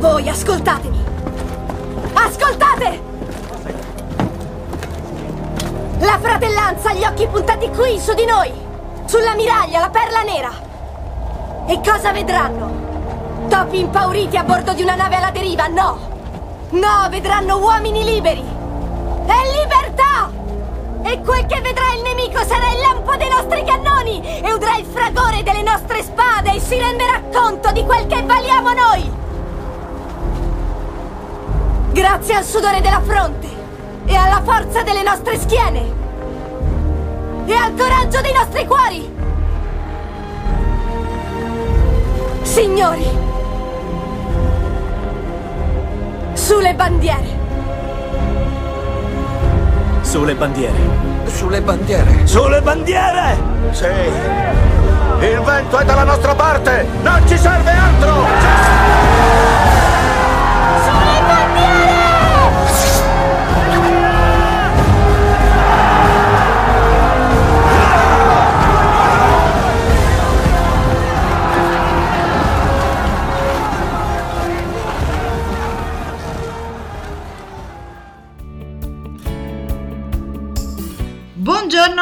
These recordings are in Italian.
Voi ascoltatemi! Ascoltate! La fratellanza ha gli occhi puntati qui, su di noi! Sulla miraglia, la perla nera! E cosa vedranno? Topi impauriti a bordo di una nave alla deriva? No! No, vedranno uomini liberi! E libertà! E quel che vedrà il nemico sarà il lampo dei nostri cannoni! E udrà il fragore delle nostre spade e si renderà conto di quel che valiamo noi! Grazie al sudore della fronte e alla forza delle nostre schiene e al coraggio dei nostri cuori! Signori, sulle bandiere! Sulle bandiere. Sulle bandiere. Sulle bandiere! Sì. Il vento è dalla nostra parte! Non ci serve altro! Buongiorno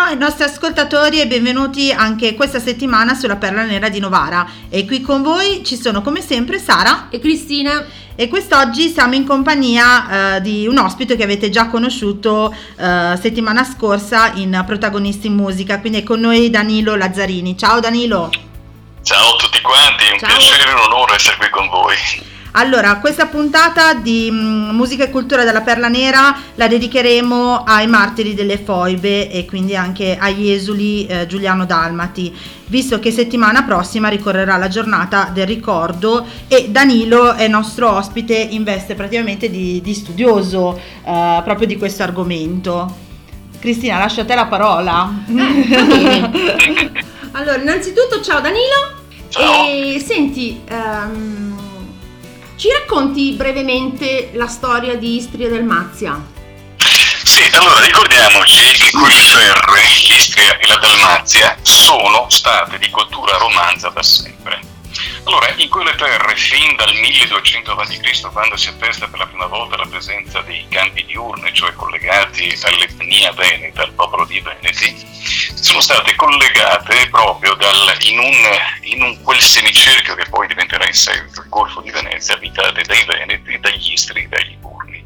ai nostri ascoltatori e benvenuti anche questa settimana sulla Perla Nera di Novara. E qui con voi ci sono come sempre Sara e Cristina. E quest'oggi siamo in compagnia eh, di un ospite che avete già conosciuto eh, settimana scorsa in Protagonisti in Musica, quindi è con noi Danilo Lazzarini. Ciao Danilo! Ciao a tutti quanti, è un Ciao. piacere e un onore essere qui con voi. Allora, questa puntata di mm, musica e cultura della Perla Nera la dedicheremo ai martiri delle foibe e quindi anche agli esuli eh, Giuliano Dalmati, visto che settimana prossima ricorrerà la giornata del ricordo e Danilo è nostro ospite in veste praticamente di, di studioso eh, proprio di questo argomento. Cristina, lascio a te la parola. Allora, innanzitutto ciao Danilo. Ciao. E senti, ehm, ci racconti brevemente la storia di Istria del Mazia? Sì, allora ricordiamoci che quelle terre, l'Istria e la Dalmazia, sono state di cultura romanza da sempre. Allora, in quelle terre, fin dal 1200 a.C., quando si attesta per la prima volta la presenza dei campi diurni, cioè collegati all'etnia veneta, al popolo di Veneti, sono state collegate proprio dal- in, un, in un quel semicerchio che poi diventerà in seguito il Golfo di Venezia, abitate dai Veneti, dagli Istri e dai Ligurni.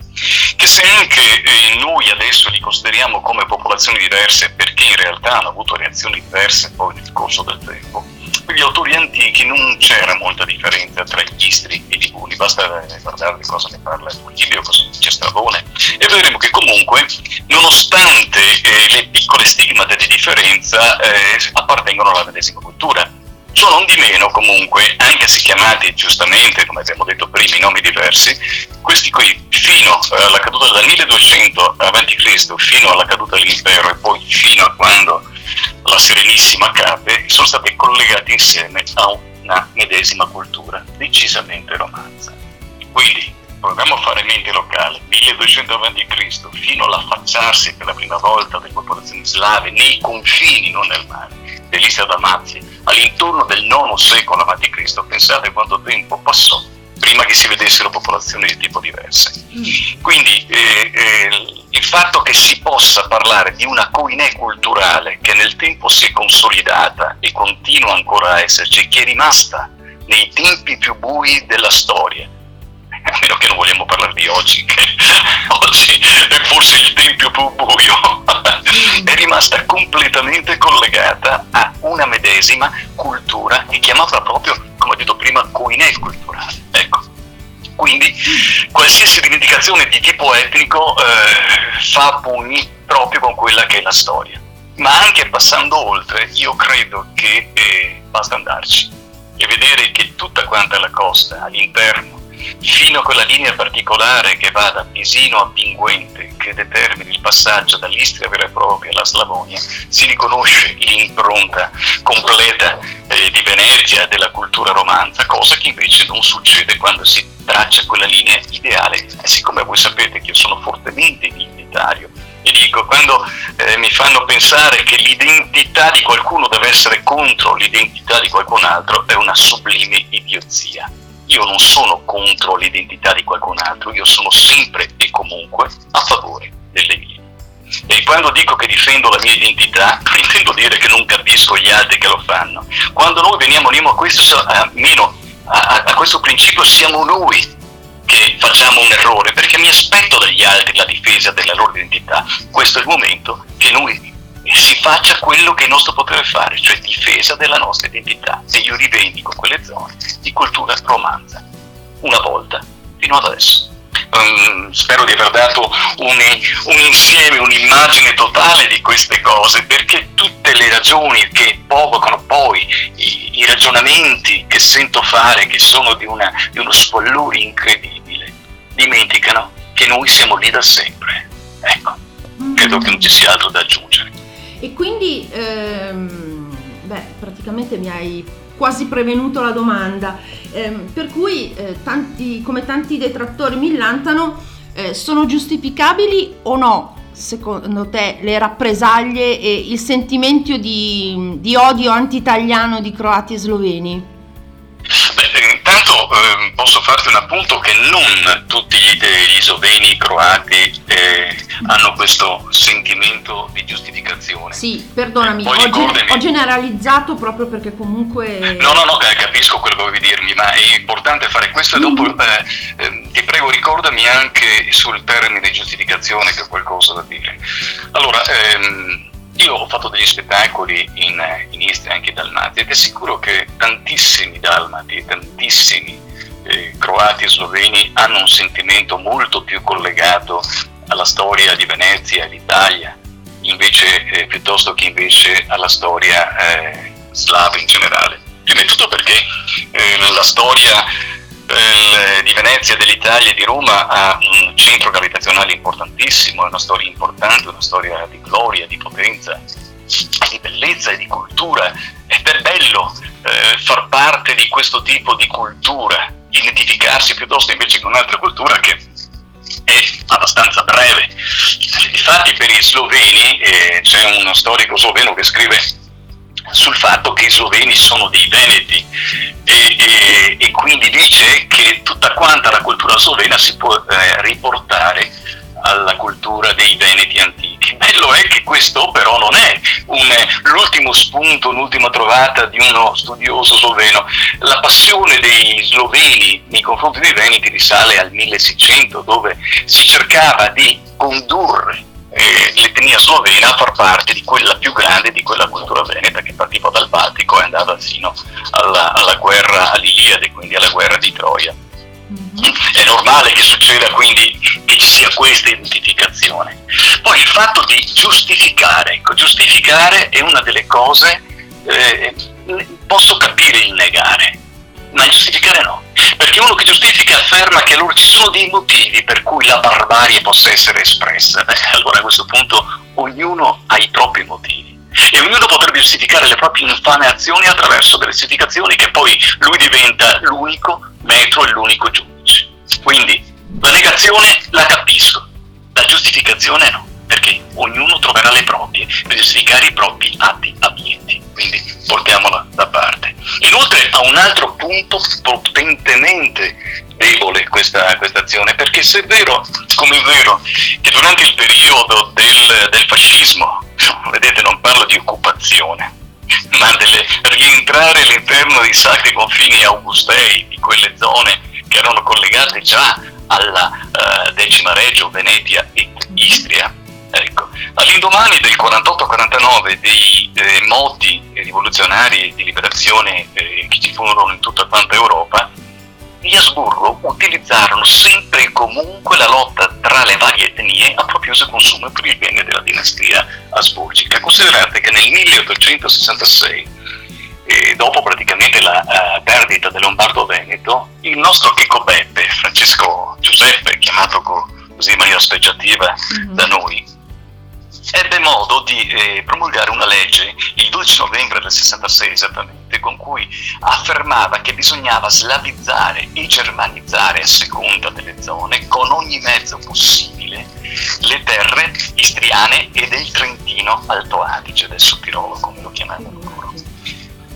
Che se anche eh, noi adesso li consideriamo come popolazioni diverse, perché in realtà hanno avuto reazioni diverse poi nel corso del tempo, per gli autori antichi non c'era molta differenza tra gli Istri e i Liguri, basta guardare cosa ne parla Virgilio, cosa dice Strabone, e vedremo che comunque, nonostante eh, le piccole stigmate di differenza, eh, appartengono alla medesima cultura. Ciò non di meno, comunque, anche se chiamati giustamente, come abbiamo detto prima, in nomi diversi, questi qui, fino alla caduta del 1200 a.C., fino alla caduta dell'impero e poi fino a quando la Serenissima cade, sono stati collegati insieme a una medesima cultura, decisamente romanza. Quindi, proviamo a fare mente locale, 1200 a.C., fino all'affacciarsi per la prima volta delle popolazioni slave nei confini, non nel mare, dell'Istria Dalmazia, all'intorno del IX secolo a.C., pensate quanto tempo passò prima che si vedessero popolazioni di tipo diverse. Quindi eh, eh, il fatto che si possa parlare di una coinè culturale che nel tempo si è consolidata e continua ancora a esserci, che è rimasta nei tempi più bui della storia, a meno che non vogliamo parlare di oggi, che oggi è forse il tempio più buio, è rimasta completamente collegata a una medesima cultura e chiamata proprio, come ho detto prima, coinè culturale. Ecco. Quindi qualsiasi rivendicazione di tipo etnico eh, fa pugni proprio con quella che è la storia. Ma anche passando oltre, io credo che eh, basta andarci e vedere che tutta quanta la costa all'interno fino a quella linea particolare che va da Pisino a Pinguente, che determina il passaggio dall'Istria vera e propria alla Slavonia, si riconosce l'impronta completa eh, di Venezia della cultura romanza, cosa che invece non succede quando si traccia quella linea ideale. E siccome voi sapete che io sono fortemente identitario, e dico, quando eh, mi fanno pensare che l'identità di qualcuno deve essere contro l'identità di qualcun altro, è una sublime idiozia io non sono contro l'identità di qualcun altro, io sono sempre e comunque a favore delle mie. E quando dico che difendo la mia identità, intendo dire che non capisco gli altri che lo fanno. Quando noi veniamo meno a questo, a, meno a, a questo principio, siamo noi che facciamo un errore, perché mi aspetto dagli altri la difesa della loro identità. Questo è il momento che noi si faccia quello che è nostro potere fare, cioè difesa della nostra identità. E io rivendico quelle zone di cultura romanza, una volta, fino ad adesso. Um, spero di aver dato un, un, insieme, un'immagine totale di queste cose, perché tutte le ragioni che provocano poi i, i ragionamenti che sento fare, che sono di, una, di uno squallore incredibile, dimenticano che noi siamo lì da sempre. Ecco, credo che non ci sia altro da aggiungere. E quindi, ehm, beh, praticamente mi hai quasi prevenuto la domanda, ehm, per cui eh, tanti, come tanti detrattori millantano, eh, sono giustificabili o no, secondo te, le rappresaglie e il sentimento di, di odio anti-italiano di croati e sloveni? Beh, intanto eh, posso farti un appunto che non tutti gli, sloveni croati eh, hanno questo sentimento di giustificazione. Sì, perdonami, ho, gen- ho, generalizzato proprio perché comunque... No, no, no, eh, capisco quello che volevi dirmi, ma è importante fare questo e dopo mm. eh, eh, ti prego ricordami anche sul termine giustificazione che ho qualcosa da dire. Allora, ehm, io ho fatto degli spettacoli in, in Istria, anche in Dalmazia, ed è sicuro che tantissimi dalmati, tantissimi eh, croati e sloveni hanno un sentimento molto più collegato alla storia di Venezia e l'Italia, invece, eh, piuttosto che invece alla storia eh, slava in generale. Prima di tutto perché eh, la storia eh, di Venezia, dell'Italia e di Roma ha un centro gravitazionale importantissimo, è una storia importante, una storia di gloria, di potenza, di bellezza e di cultura ed è bello eh, far parte di questo tipo di cultura, identificarsi piuttosto invece con un'altra cultura che è abbastanza breve. Infatti per i sloveni eh, c'è uno storico sloveno che scrive sul fatto che i sloveni sono dei veneti e, e, e quindi dice che tutta quanta la cultura slovena si può eh, riportare alla cultura dei veneti antichi. Bello è che questo però non è un, l'ultimo spunto, un'ultima trovata di uno studioso sloveno. La passione dei sloveni nei confronti dei veneti risale al 1600 dove si cercava di condurre eh, l'etnia slovena a far parte di quella più grande, di quella cultura veneta che partiva dal Baltico e andava fino alla, alla guerra all'Iliade, quindi alla guerra di Troia. Mm-hmm. È normale che succeda quindi che ci sia questa identificazione. Poi il fatto di giustificare, ecco, giustificare è una delle cose, eh, posso capire il negare, ma giustificare no. Perché uno che giustifica afferma che allora ci sono dei motivi per cui la barbarie possa essere espressa. Beh, allora a questo punto ognuno ha i propri motivi. E ognuno potrebbe giustificare le proprie infame azioni attraverso delle giustificazioni che poi lui diventa l'unico metro e l'unico giudice. Quindi la negazione la capisco, la giustificazione no, perché ognuno troverà le proprie per giustificare i propri atti abietti. Quindi portiamola da parte. Inoltre ha un altro punto potentemente debole questa, questa azione, perché se è vero, come è vero, che durante il periodo del, del fascismo, vedete non parlo di occupazione, ma del rientrare all'interno dei sacri confini augustei, di quelle zone che erano collegate già alla uh, decima reggio, Venetia e Istria, Ecco, all'indomani del 48-49 dei eh, moti rivoluzionari di liberazione eh, che ci furono in tutta quanta Europa, gli Asburgo utilizzarono sempre e comunque la lotta tra le varie etnie a proprio e consumo per il bene della dinastia asburgica. Considerate che nel 1866, eh, dopo praticamente la uh, perdita del Lombardo-Veneto, il nostro Checco Beppe, Francesco Giuseppe, chiamato così in maniera speciativa mm-hmm. da noi, ebbe modo di eh, promulgare una legge il 12 novembre del 66 esattamente, con cui affermava che bisognava slavizzare e germanizzare a seconda delle zone con ogni mezzo possibile le terre istriane e del Trentino Alto Adige, Sud Tirolo come lo chiamavano loro.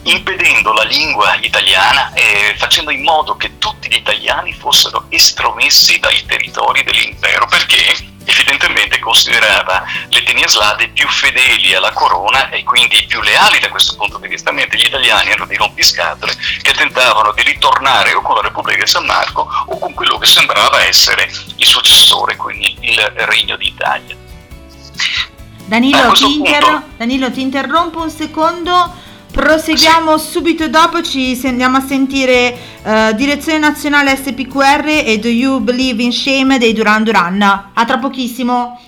impedendo la lingua italiana e facendo in modo che tutti gli italiani fossero estromessi dai territori dell'impero, perché evidentemente considerava le etnie slave più fedeli alla corona e quindi più leali da questo punto di vista, mentre gli italiani erano dei rompiscatole che tentavano di ritornare o con la Repubblica di San Marco o con quello che sembrava essere il successore, quindi il Regno d'Italia. Danilo, ti, inter- Danilo ti interrompo un secondo. Proseguiamo subito dopo, ci andiamo a sentire uh, Direzione Nazionale SPQR e Do You Believe in Shame dei Duran Duran. A tra pochissimo.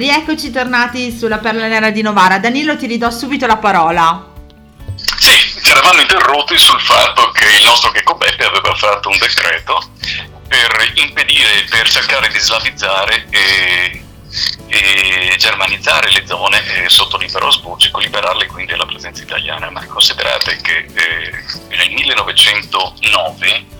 Rieccoci tornati sulla Perla Nera di Novara. Danilo, ti ridò subito la parola. Sì, ci eravamo interrotti sul fatto che il nostro Checco Beppe aveva fatto un decreto per impedire, per cercare di slavizzare e, e germanizzare le zone sotto l'impero asburgico, liberarle quindi alla presenza italiana. Ma considerate che eh, nel 1909 Mm,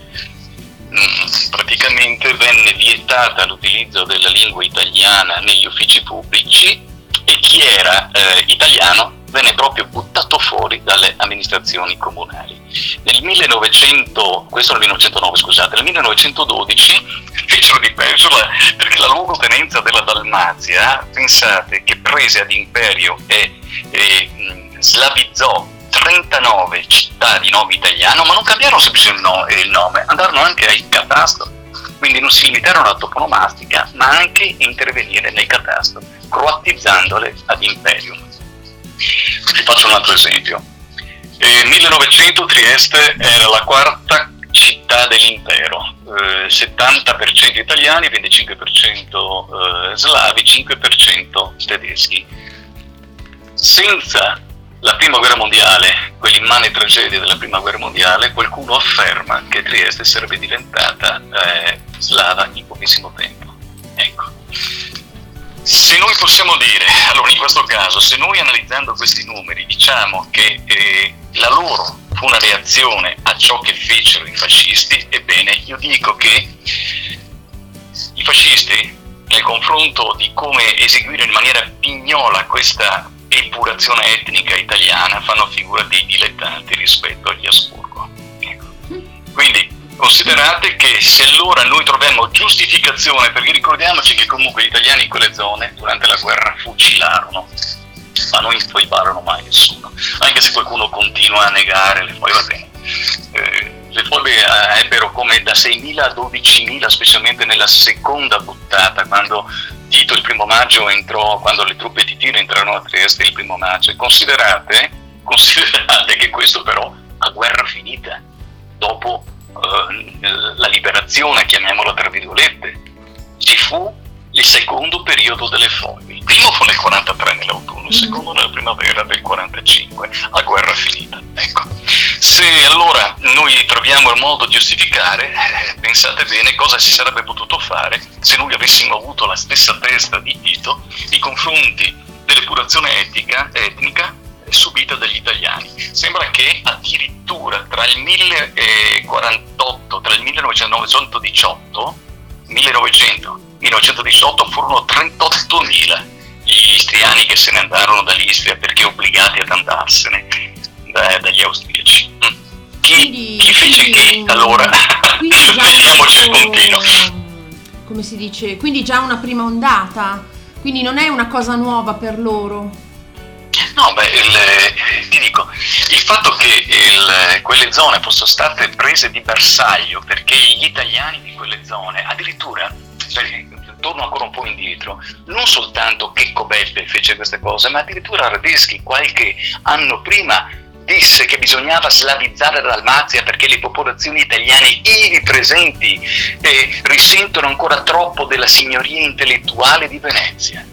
praticamente venne vietata l'utilizzo della lingua italiana negli uffici pubblici e chi era eh, italiano venne proprio buttato fuori dalle amministrazioni comunali. Nel 1900, questo nel 1909 scusate, nel 1912 fecero di peggio perché la luogotenenza della Dalmazia, pensate che prese ad imperio e, e mh, slavizzò 39 città di nome italiano, ma non cambiarono semplicemente il nome, andarono anche al catasto. Quindi non si limitarono alla toponomastica, ma anche a intervenire nel catasto, croatizzandole ad imperium. Vi faccio un altro esempio. Nel 1900 Trieste era la quarta città dell'impero, eh, 70% italiani, 25% eh, slavi, 5% tedeschi. Senza la prima guerra mondiale, quell'immane tragedia della prima guerra mondiale, qualcuno afferma che Trieste sarebbe diventata eh, slava in pochissimo tempo. Ecco. Se noi possiamo dire, allora in questo caso, se noi analizzando questi numeri diciamo che eh, la loro fu una reazione a ciò che fecero i fascisti, ebbene io dico che i fascisti nel confronto di come eseguire in maniera pignola questa epurazione etnica italiana fanno figura dei dilettanti rispetto agli Asburgo. Ecco. Quindi considerate che se allora noi troviamo giustificazione, perché ricordiamoci che comunque gli italiani in quelle zone durante la guerra fucilarono, ma non infoibarono mai nessuno, anche se qualcuno continua a negare le foibe, va bene. Eh, le foibe eh, ebbero come da 6.000 a 12.000, specialmente nella seconda buttata, quando Tito il primo maggio entrò, quando le truppe di Tito entrarono a Trieste il primo maggio. Considerate, considerate che questo però a guerra finita, dopo eh, la liberazione, chiamiamola tra virgolette, ci fu il secondo periodo delle foibe. Il primo fu nel 43 nell'autunno, il secondo nella primavera del 45, a guerra finita. Ecco. Se allora noi troviamo il modo di giustificare, eh, pensate bene cosa si sarebbe potuto fare se noi avessimo avuto la stessa testa di Tito nei confronti dell'epurazione etica, etnica subita dagli italiani. Sembra che addirittura tra il 1048, tra il 1918, 1900, 1918 furono 38.000 gli istriani che se ne andarono dall'Istria perché obbligati ad andarsene da, dagli austriaci. Mm. Chi, Quindi- chi fece quindi- chi? Allora, vediamoci il puntino. come si dice, quindi già una prima ondata, quindi non è una cosa nuova per loro. No, beh, il- ti dico, il fatto che il- quelle zone fossero state prese di bersaglio perché gli italiani di quelle zone, addirittura, cioè, torno ancora un po' indietro, non soltanto Checco Beppe fece queste cose, ma addirittura Radeschi qualche anno prima disse che bisognava slavizzare la Dalmazia perché le popolazioni italiane ivi presenti eh, risentono ancora troppo della signoria intellettuale di Venezia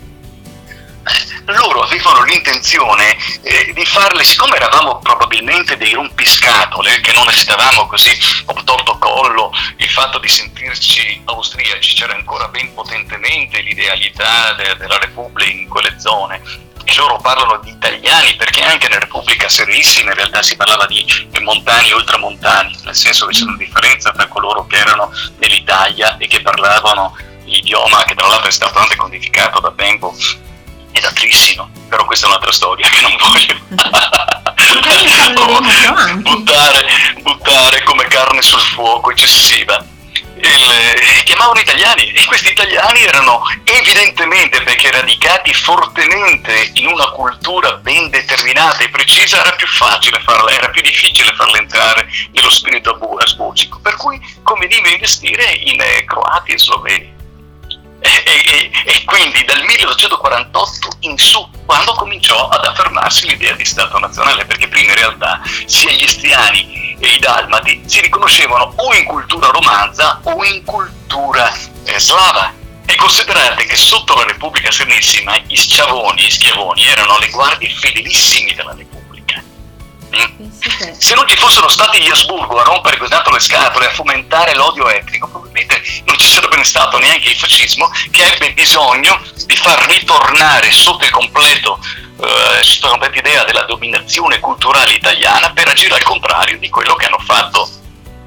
loro avevano l'intenzione eh, di farle, siccome eravamo probabilmente dei rompiscatole, che non stavamo così obtorto collo, il fatto di sentirci austriaci, c'era ancora ben potentemente l'idealità de- della Repubblica in quelle zone. E loro parlano di italiani perché anche nella Repubblica Serissima in realtà si parlava di montani e ultramontani, nel senso che c'è una differenza tra coloro che erano nell'Italia e che parlavano l'idioma che tra l'altro è stato anche codificato da tempo è da Trissino, però questa è un'altra storia che non voglio buttare, buttare come carne sul fuoco eccessiva. Il- chiamavano italiani e questi italiani erano evidentemente perché radicati fortemente in una cultura ben determinata e precisa era più facile farla, era più difficile farla entrare nello spirito asburgico per cui conveniva investire in eh, croati e sloveni e, e- e quindi dal 1848 in su, quando cominciò ad affermarsi l'idea di Stato nazionale, perché prima in realtà sia gli istriani e i dalmati si riconoscevano o in cultura romanza o in cultura eh, slava. E considerate che sotto la Repubblica Serenissima i schiavoni, gli schiavoni erano le guardie fedelissimi della Repubblica. Mm? Se non ci fossero stati gli Asburgo a rompere così tanto le scatole, a fomentare l'odio etnico, probabilmente non ci sarebbe stato neanche il fascismo che ebbe bisogno di far ritornare sotto il completo eh, sotto la completa idea della dominazione culturale italiana per agire al contrario di quello che hanno fatto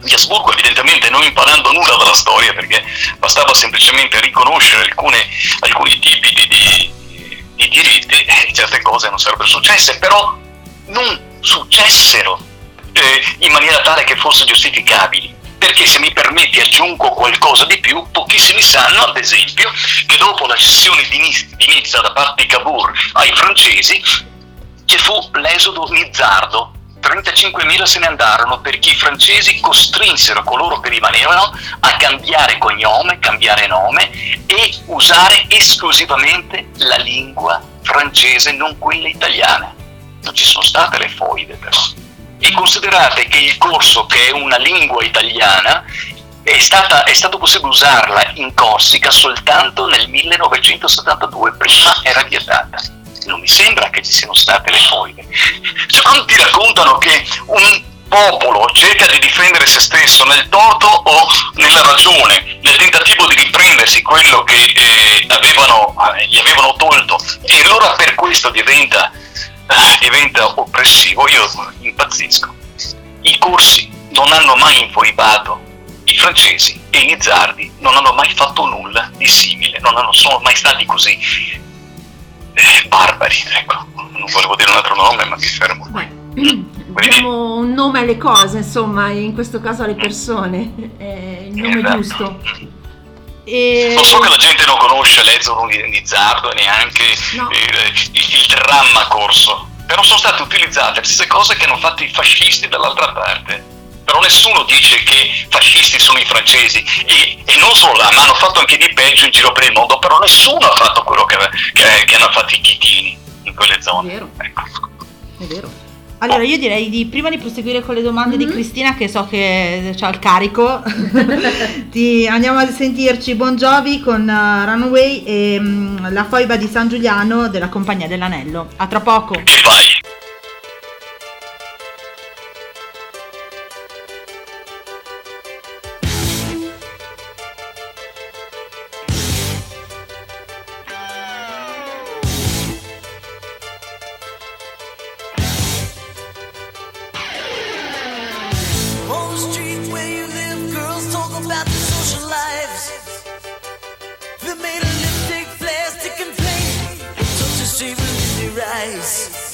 gli Asburgo, evidentemente non imparando nulla dalla storia perché bastava semplicemente riconoscere alcune, alcuni tipi di, di, di diritti e certe cose non sarebbero successe, però non successero eh, in maniera tale che fossero giustificabili. Perché se mi permetti aggiungo qualcosa di più, pochissimi sanno ad esempio che dopo la cessione di Nizza da parte di Cavour ai francesi ci fu l'esodo nizzardo 35.000 se ne andarono perché i francesi costrinsero coloro che rimanevano a cambiare cognome, cambiare nome e usare esclusivamente la lingua francese, non quella italiana non ci sono state le foide però. E considerate che il corso, che è una lingua italiana, è, stata, è stato possibile usarla in Corsica soltanto nel 1972, prima era vietata. Non mi sembra che ci siano state le foide. Cioè, quando ti raccontano che un popolo cerca di difendere se stesso nel torto o nella ragione, nel tentativo di riprendersi quello che eh, avevano, eh, gli avevano tolto, e allora per questo diventa diventa oppressivo, io impazzisco. I corsi non hanno mai infoibato i francesi e i nizzardi non hanno mai fatto nulla di simile, non hanno, sono mai stati così eh, barbari, ecco, non volevo dire un altro nome ma mi fermo qui. Diamo un nome alle cose, insomma, in questo caso alle persone, è il nome esatto. giusto. E... Lo so che la gente non conosce l'Ezoro Nizzardo e neanche no. il, il, il dramma corso, però sono state utilizzate le stesse cose che hanno fatto i fascisti dall'altra parte. Però nessuno dice che fascisti sono i francesi e, e non solo, ma hanno fatto anche di peggio in giro per il mondo, però nessuno ha fatto quello che, che, che hanno fatto i chitini in quelle zone. È vero. Ecco. È vero. Allora io direi di prima di proseguire con le domande mm-hmm. di Cristina che so che ha il carico, ti, andiamo a sentirci Bon Jovi con uh, Runaway e um, la foiba di San Giuliano della Compagnia dell'Anello. A tra poco. Vai. the street where you live, girls talk about their social lives. They're made of lipstick, plastic, and. Touch the street.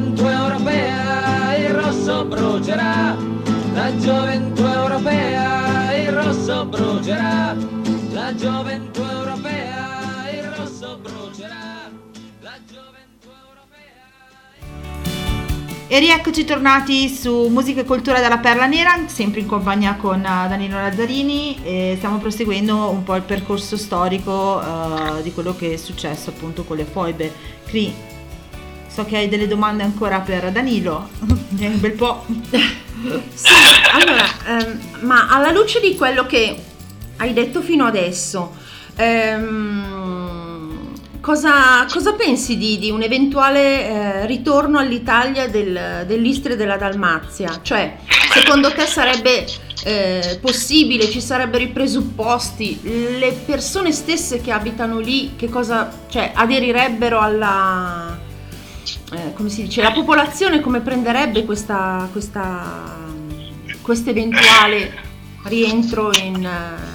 Gioventù europea, il rosso brucerà. La gioventù europea, il rosso brucerà. La gioventù europea, il rosso brucerà. La gioventù europea. E rieccoci tornati su Musica e Cultura della Perla Nera, sempre in compagnia con eh, Danilo Lazzarini e stiamo proseguendo un po' il percorso storico eh, di quello che è successo appunto con le foibe. Cri, so che hai delle domande ancora per Danilo, hai un bel po'. Sì, allora, ehm, ma alla luce di quello che hai detto fino adesso, ehm, cosa, cosa pensi di, di un eventuale eh, ritorno all'Italia del, dell'Istria e della Dalmazia? Cioè, secondo te sarebbe eh, possibile, ci sarebbero i presupposti, le persone stesse che abitano lì, che cosa, cioè, aderirebbero alla eh, come si dice, la popolazione come prenderebbe questa, questa, questo eventuale rientro in,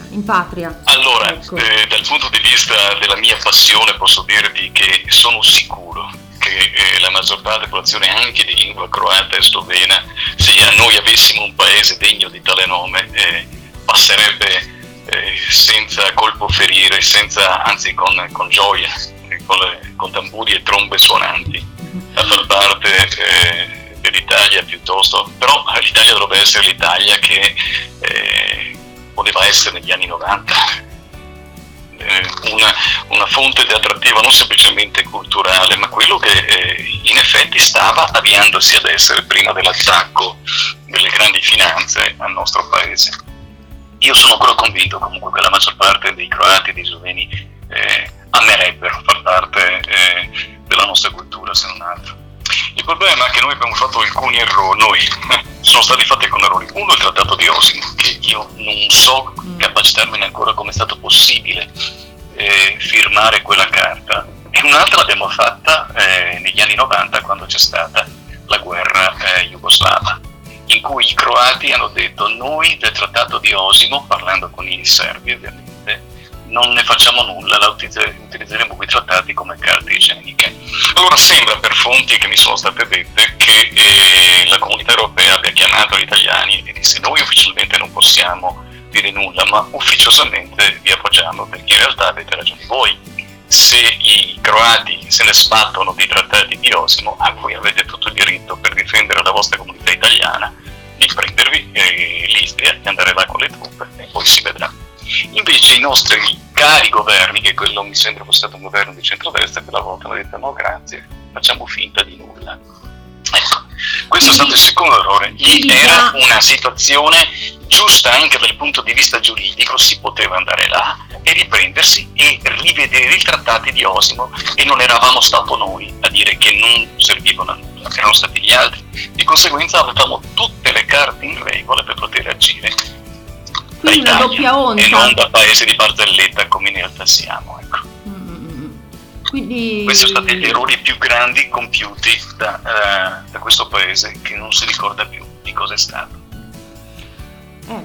in patria? Allora, Ecco. eh, dal punto di vista della mia passione posso dirvi che sono sicuro che eh, la maggior parte della popolazione anche di lingua croata e slovena, se noi avessimo un paese degno di tale nome, eh, passerebbe eh, senza colpo ferire, senza, anzi con, con gioia, eh, con, le- con tamburi e trombe suonanti a far parte eh, dell'Italia piuttosto, però l'Italia dovrebbe essere l'Italia che eh, poteva essere negli anni 90, eh, una, una fonte di attrattiva non semplicemente culturale, ma quello che eh, in effetti stava avviandosi ad essere prima dell'attacco delle grandi finanze al nostro paese. Io sono ancora convinto comunque che la maggior parte dei croati e dei sloveni eh, amerebbero far parte eh, della nostra cultura, se non altro. Il problema è che noi abbiamo fatto alcuni errori, noi sono stati fatti alcuni errori. Uno è il trattato di Osimo, che io non so capacitarmene ancora come è stato possibile eh, firmare quella carta. E un'altra l'abbiamo fatta eh, negli anni 90 quando c'è stata la guerra eh, jugoslava, in cui i croati hanno detto noi del trattato di Osimo, parlando con i serbi ovviamente, non ne facciamo nulla, la utilizze- utilizzeremo quei trattati come carte igieniche. Allora sembra per fonti che mi sono state dette che eh, la comunità europea abbia chiamato gli italiani e disse noi ufficialmente non possiamo dire nulla, ma ufficiosamente vi appoggiamo perché in realtà avete ragione voi. Se i croati se ne sbattono dei trattati di Osimo, a cui avete tutto il diritto per difendere la vostra comunità italiana, di prendervi eh, l'Istria e andare là con le truppe e poi si vedrà. Invece i nostri cari governi, che quello mi sembra fosse stato un governo di centrodestra, quella volta hanno detto no grazie, facciamo finta di nulla. Ecco, questo è stato il secondo errore. Lì quindi era una situazione giusta anche dal punto di vista giuridico, si poteva andare là e riprendersi e rivedere i trattati di Osimo e non eravamo stato noi a dire che non servivano a nulla, erano stati gli altri. Di conseguenza avevamo tutte le carte in regola per poter agire Quindi una doppia onta. e non da paese di barzelletta come in realtà siamo. Ecco. Mm. Quindi Questi sono stati gli errori più grandi compiuti da, eh, da questo paese che non si ricorda più di cosa è stato. Eh,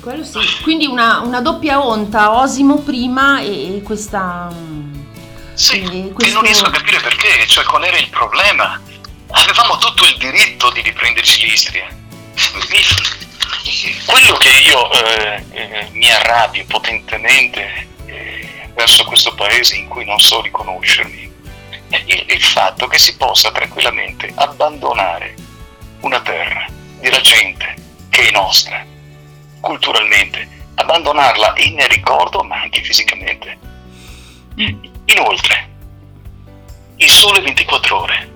quello sì. Quindi una, una doppia onta, Osimo prima e, e questa... mm, Sì, e e questo- non riesco a capire perché, cioè qual era il problema. Avevamo tutto il diritto di riprenderci l'Istria. Quello che io eh, eh, mi arrabbio potentemente eh, verso questo paese in cui non so riconoscermi è il, il fatto che si possa tranquillamente abbandonare una terra della gente che è nostra, culturalmente, abbandonarla in ricordo ma anche fisicamente. Inoltre, il Sole 24 Ore,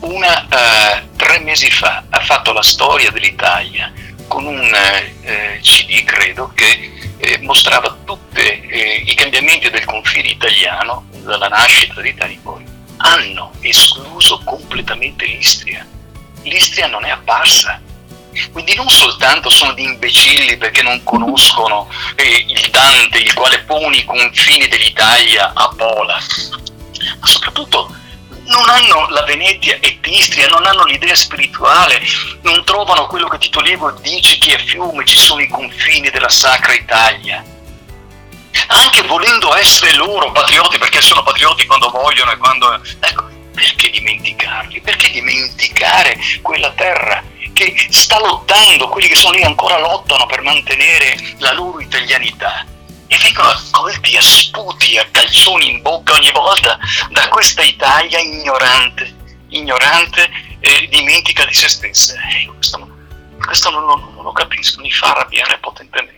una, eh, tre mesi fa, ha fatto la storia dell'Italia con un eh, eh, CD, credo, che eh, mostrava tutti i cambiamenti del confine italiano dalla nascita d'Italia in poi. Hanno escluso completamente l'Istria. L'Istria non è apparsa. Quindi non soltanto sono di imbecilli perché non conoscono eh, il Dante, il quale pone i confini dell'Italia a Pola, ma soprattutto non hanno la Venezia e l'Istria, non hanno l'idea spirituale, non trovano quello che Tito Livio dice che a Fiume ci sono i confini della Sacra Italia. Anche volendo essere loro patrioti, perché sono patrioti quando vogliono e quando... Ecco, perché dimenticarli? Perché dimenticare quella terra che sta lottando, quelli che sono lì ancora lottano per mantenere la loro italianità? E vengono accolti a sputi, a calcioni in bocca ogni volta da questa Italia ignorante, ignorante e dimentica di se stessa. E questo, questo non, non- non lo capisco, mi fa arrabbiare potentemente.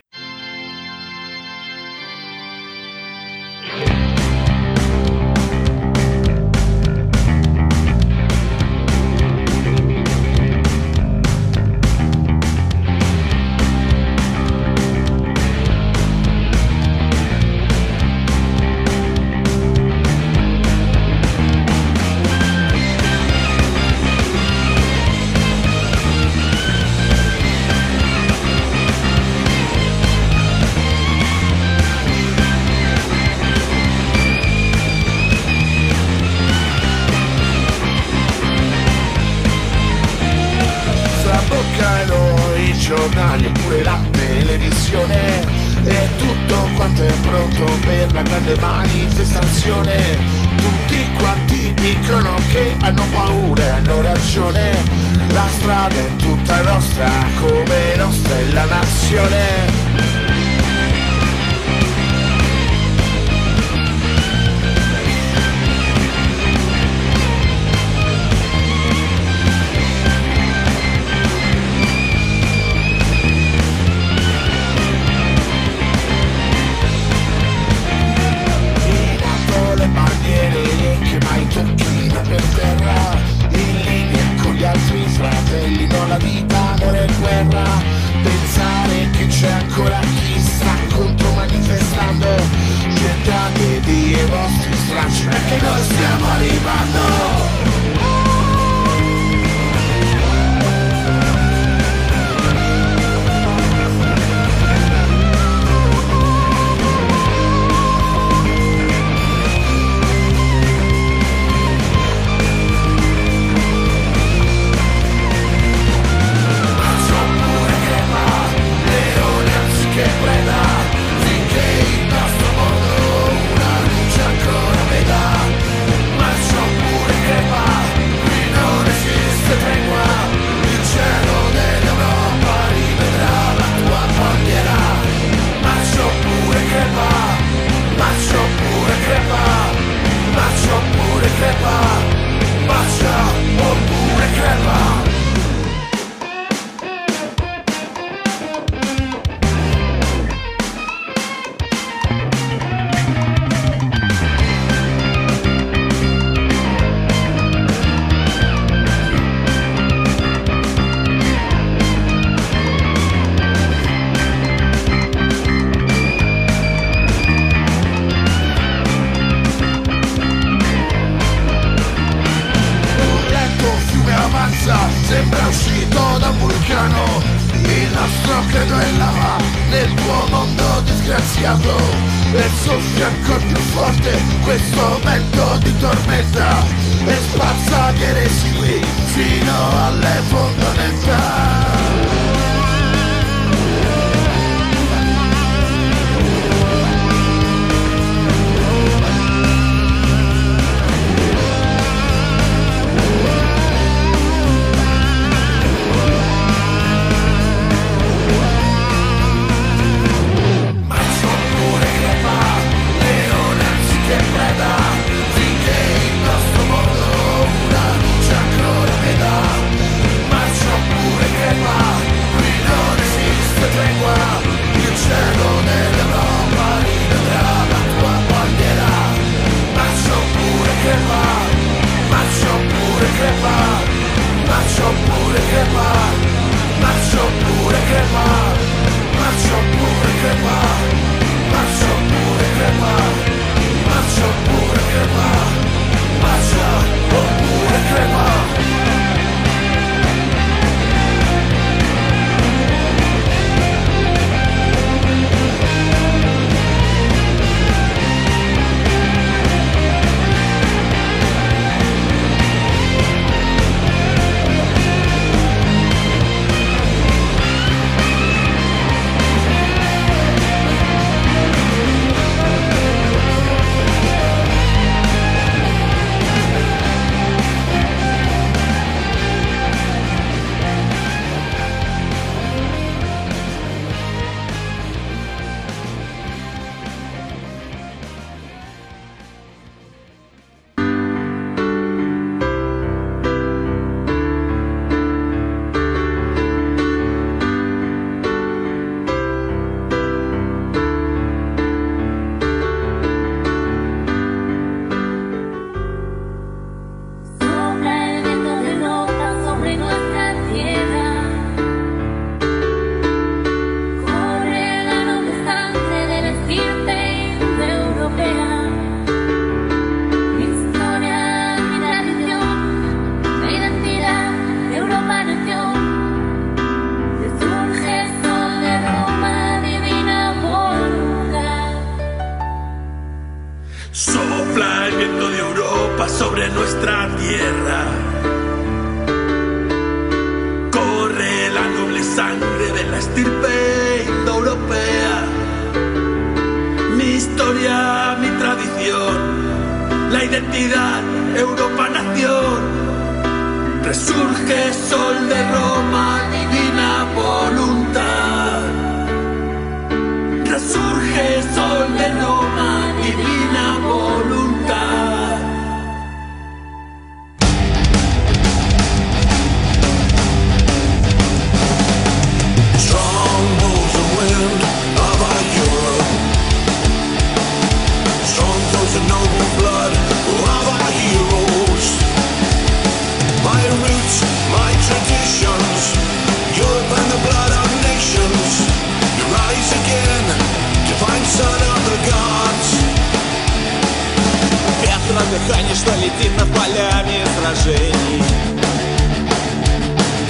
Механично летит над полями сражений.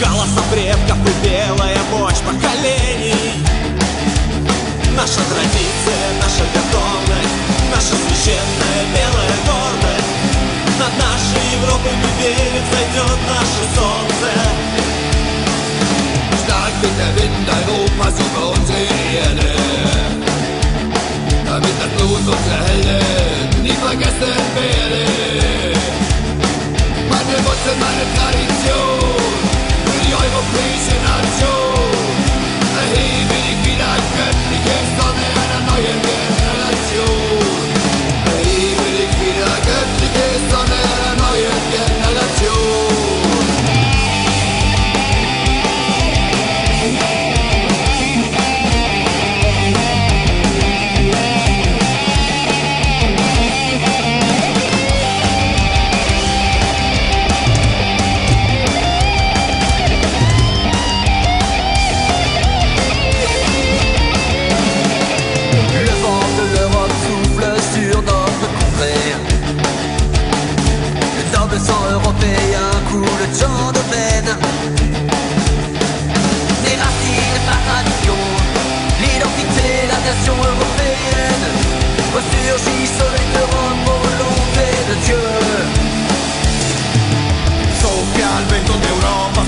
Голосом предков и белая мощь поколений. Наша традиция, наша готовность Наша священная белая гордость. Над нашей Европой победит, зайдет наше солнце. Stark wird der Wind Europas über unsere Erde. Damit das Blut unserer Helden nie vergessen werde. Meine Wurzeln, meine Tradition, für die europäische Nation.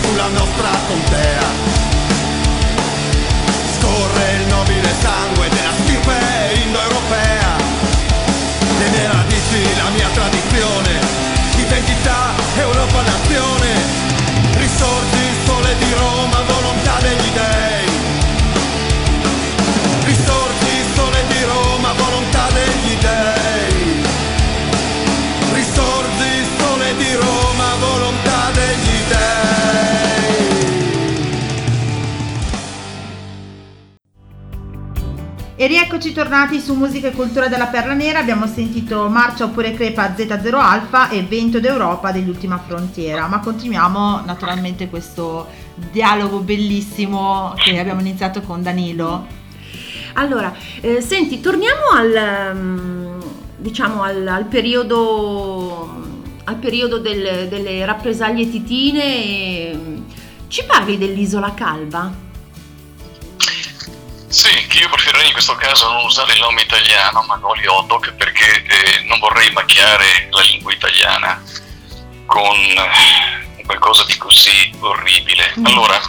d'Europa sulla nostra contea E rieccoci tornati su Musica e Cultura della Perla Nera, abbiamo sentito Marcia oppure Crepa Z0 Alfa e Vento d'Europa degli Ultima Frontiera, ma continuiamo naturalmente questo dialogo bellissimo che abbiamo iniziato con Danilo. Allora, eh, senti, torniamo al, mm, diciamo, al, al periodo, al periodo del- delle rappresaglie titine. e, mm, ci parli dell'isola Calva? Che io preferirei in questo caso non usare il nome italiano, Magnoli Otok, perché eh, non vorrei macchiare la lingua italiana con eh, qualcosa di così orribile. Allora,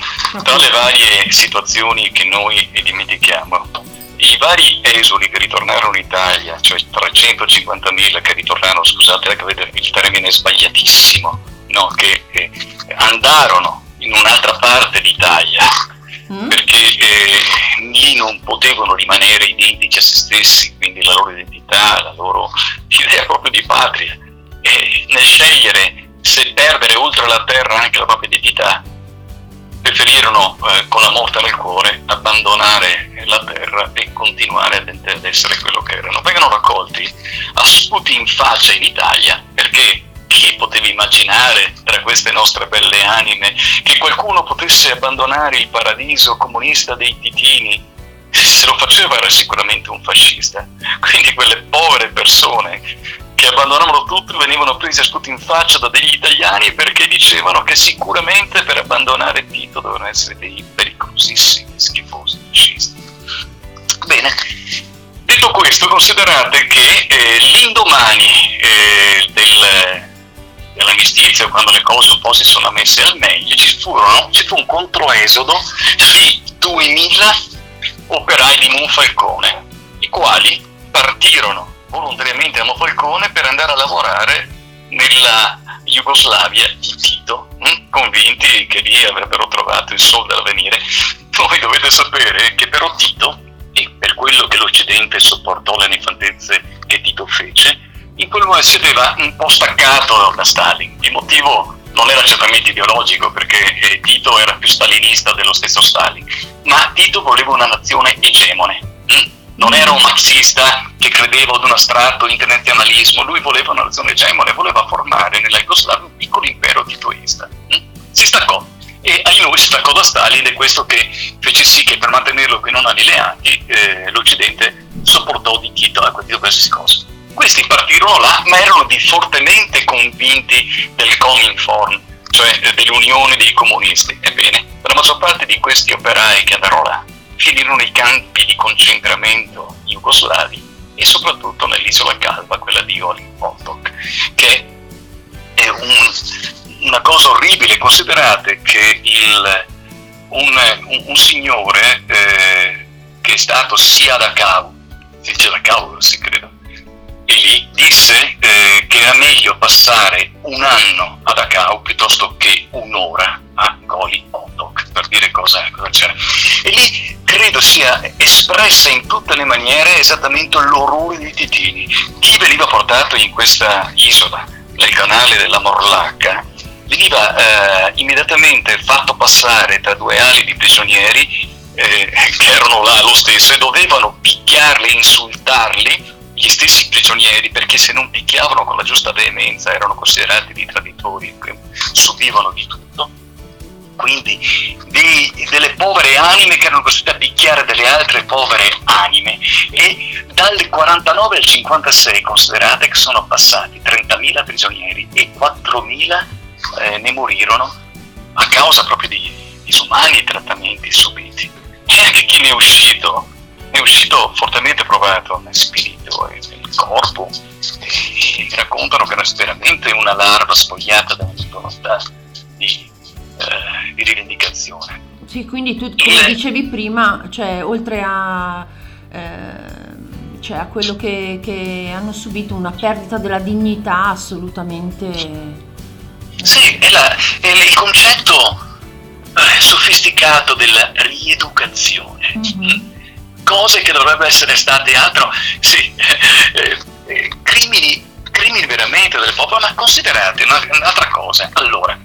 tra le varie situazioni che noi dimentichiamo, i vari esuli che ritornarono in Italia, cioè 350.000 che ritornarono, scusate, vedete, il termine è sbagliatissimo, no, che eh, andarono in un'altra parte d'Italia perché eh, lì non potevano rimanere identici a se stessi, quindi la loro identità, la loro idea proprio di patria. E nel scegliere se perdere oltre la terra anche la propria identità, preferirono eh, con la morte nel cuore abbandonare la terra e continuare ad essere quello che erano. Vengono raccolti a in faccia in Italia perché chi poteva immaginare tra queste nostre belle anime che qualcuno potesse abbandonare il paradiso comunista dei titini? Se lo faceva era sicuramente un fascista. Quindi quelle povere persone che abbandonavano tutto venivano presi a sputi in faccia da degli italiani perché dicevano che sicuramente per abbandonare Tito dovevano essere dei pericolosissimi, schifosi fascisti. Bene, detto questo considerate che eh, l'indomani eh, del, dell'amicizia, quando le cose un po' si sono messe al meglio, ci, furono, ci fu un controesodo di 2000 operai di Monfalcone, i quali partirono volontariamente a Monfalcone per andare a lavorare nella Jugoslavia di Tito, hm? convinti che lì avrebbero trovato il sole dall'avvenire. Voi dovete sapere che però Tito, e per quello che l'Occidente sopportò le nefandezze che Tito fece, in quel momento si vedeva un po' staccato da Stalin. Il motivo non era certamente ideologico perché eh, Tito era più stalinista dello stesso Stalin, ma Tito voleva una nazione egemone. hm? Non era un marxista che credeva ad un astratto internazionalismo, lui voleva una nazione egemone, voleva formare nella Jugoslavia un piccolo impero titoista. hm? Si staccò e noi si staccò da Stalin è questo che fece sì che per mantenerlo qui non alleati eh, l'Occidente sopportò di Tito a qualsiasi cosa. Questi partirono là, ma erano fortemente convinti del Cominform, cioè eh, dell'unione dei comunisti. Ebbene, la maggior parte di questi operai che andarono là finirono nei campi di concentramento jugoslavi e soprattutto nell'isola calva, quella di Olin Potok, che è un- una cosa orribile. Considerate che il- un, un- un signore eh, che è stato sia da Dachau, si dice Dachau, si credo, e lì disse eh, che era meglio passare un anno a Dachau piuttosto che un'ora a Goli Potok, per dire cosa, cosa c'era. E lì credo sia espressa in tutte le maniere esattamente l'orrore dei titini. Chi veniva portato in questa isola, nel canale della Morlacca, veniva eh, immediatamente fatto passare tra due ali di prigionieri eh, che erano là lo stesso e dovevano picchiarli, insultarli gli stessi prigionieri perché se non picchiavano con la giusta veemenza erano considerati dei traditori subivano di tutto. Quindi dei- delle povere anime che erano costrette a picchiare delle altre povere anime. E dal 49 al 56 considerate che sono passati 30.000 prigionieri e 4.000 eh, ne morirono a causa proprio di disumani trattamenti subiti. E anche chi ne è uscito è uscito fortemente provato nel spirito e nel corpo e raccontano che era veramente una larva spogliata da ogni volontà di, eh, di rivendicazione. Sì, quindi tu, come dicevi prima, cioè, oltre a, ehm, cioè, a quello che, che hanno subito una perdita della dignità assolutamente... Sì, è, la- è il concetto eh, sofisticato della rieducazione. Cose che dovrebbero essere state altro, sì, eh, eh, crimini, crimini veramente del popolo, ma considerate una- un'altra cosa. Allora,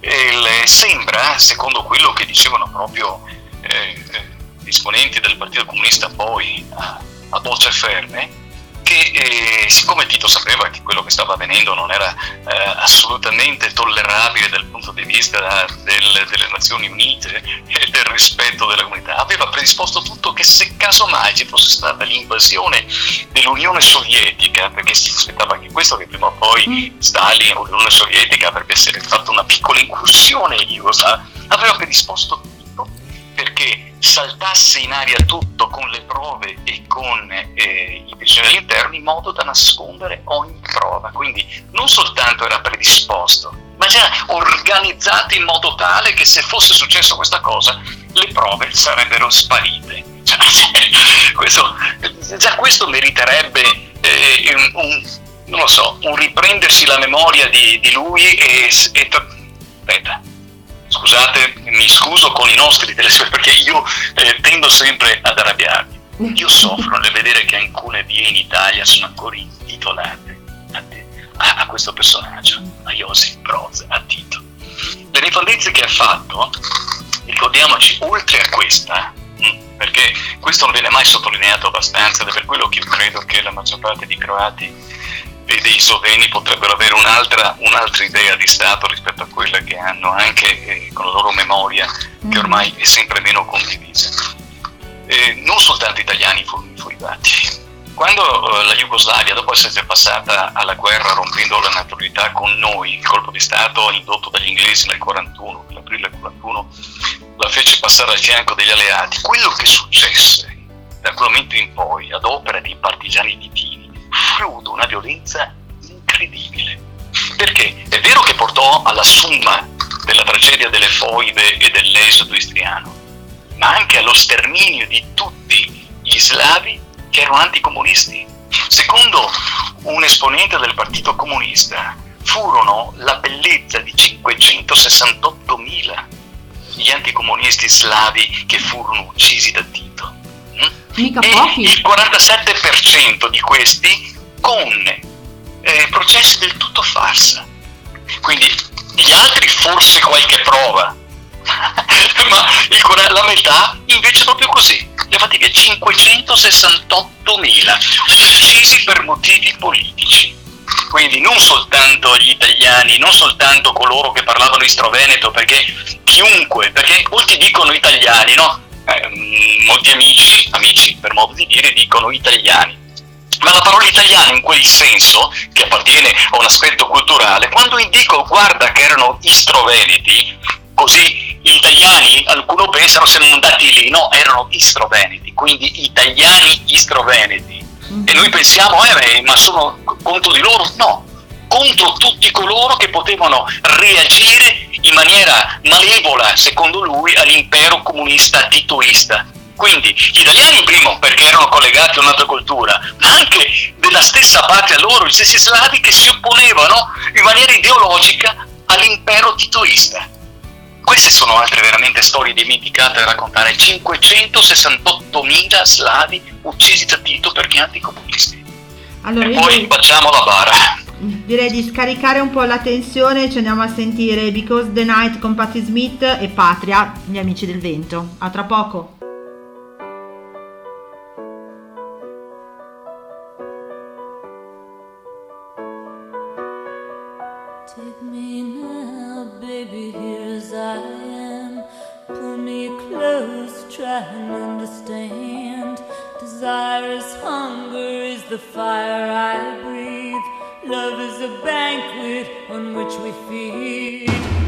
il- sembra, secondo quello che dicevano proprio eh, eh, esponenti del Partito Comunista poi a, a voce ferme, che eh, siccome Tito sapeva che quello che stava avvenendo non era eh, assolutamente tollerabile dal punto di vista del- delle Nazioni Unite e del rispetto della comunità, aveva predisposto tutto che se casomai ci fosse stata l'invasione dell'Unione Sovietica, perché si aspettava che questo che prima o poi Stalin o l'Unione Sovietica avrebbe fatto una piccola incursione in Jugoslavia, aveva predisposto tutto perché saltasse in aria tutto con le prove e con eh, i prigionieri interni in modo da nascondere ogni prova. Quindi non soltanto era predisposto, ma già organizzato in modo tale che se fosse successo questa cosa le prove sarebbero sparite. Cioè, questo- già questo meriterebbe eh, un, un- non lo so, un riprendersi la memoria di, di lui e, e aspetta, scusate, mi scuso con i nostri telespettatori perché io eh, tendo sempre ad arrabbiarmi. Io soffro nel vedere che alcune vie in Italia sono ancora intitolate a, te- a- a questo personaggio, a Josip Broz, a Tito. Le nefandezze che ha fatto, ricordiamoci, oltre a questa, mm, perché questo non viene mai sottolineato abbastanza ed è per quello che io credo che la maggior parte di croati e dei sloveni potrebbero avere un'altra, un'altra idea di Stato rispetto a quella che hanno anche eh, con la loro memoria che ormai è sempre meno condivisa. Eh, non soltanto italiani furono infuriati. Quando eh, la Jugoslavia, dopo essere passata alla guerra rompendo la naturalità con noi, il colpo di Stato indotto dagli inglesi nel 41, nell'aprile del 41, la fece passare al fianco degli alleati, quello che successe da quel momento in poi, ad opera di partigiani titini, fu avuto una violenza incredibile. Perché è vero che portò alla summa della tragedia delle foibe e dell'esodo istriano, ma anche allo sterminio di tutti gli slavi che erano anticomunisti. Secondo un esponente del Partito Comunista, furono la bellezza di 568.000 gli anticomunisti slavi che furono uccisi da Tito. Mica e pochi. il 47% di questi con eh, processi del tutto farsa. Quindi gli altri forse qualche prova, ma la metà invece è proprio così. Infatti che 568.000 uccisi per motivi politici. Quindi non soltanto gli italiani, non soltanto coloro che parlavano istro-veneto, perché chiunque, perché molti dicono italiani, no? Eh, mm, molti amici, amici per modo di dire, dicono italiani. Ma la parola italiano in quel senso, che appartiene a un aspetto culturale, quando indico guarda che erano istro-veneti, così gli italiani, alcuno pensano siano andati lì, no, erano istro-veneti, quindi italiani istro-veneti. E noi pensiamo, eh, ma sono contro di loro? No, contro tutti coloro che potevano reagire in maniera malevola, secondo lui, all'impero comunista titoista. Quindi gli italiani, primo, perché erano collegati a un'altra cultura, ma anche della stessa patria loro, gli stessi slavi che si opponevano in maniera ideologica all'impero titoista. Queste sono altre veramente storie dimenticate da raccontare. 568.000 slavi uccisi da Tito perché anticomunisti. Allora, e io poi facciamo la bara. direi di scaricare un po' la tensione, ci andiamo a sentire Because the Night con Patti Smith e Patria, gli amici del vento. A tra poco. Take me now, baby, here as I am. Pull me close, try and understand. Desire is hunger, is the fire I breathe. Love is a banquet on which we feed.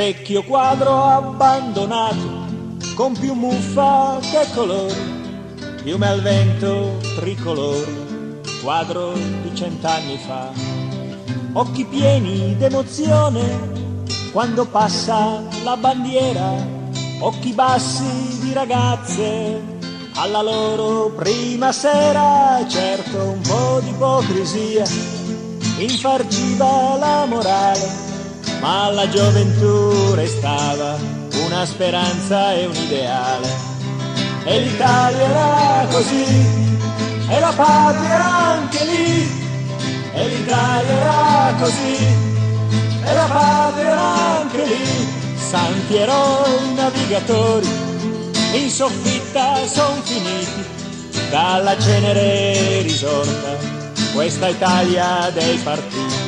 Vecchio quadro abbandonato, con più muffa che colore, piume al vento tricolore, quadro di cent'anni fa. Occhi pieni d'emozione quando passa la bandiera, occhi bassi di ragazze alla loro prima sera, certo un po' di ipocrisia infarciva la morale, ma la gioventù restava una speranza e un ideale. E l'Italia era così, e la patria era anche lì, e l'Italia era così, e la patria era anche lì. Santi eroi navigatori, in soffitta son finiti, dalla cenere risorta questa Italia dei partiti,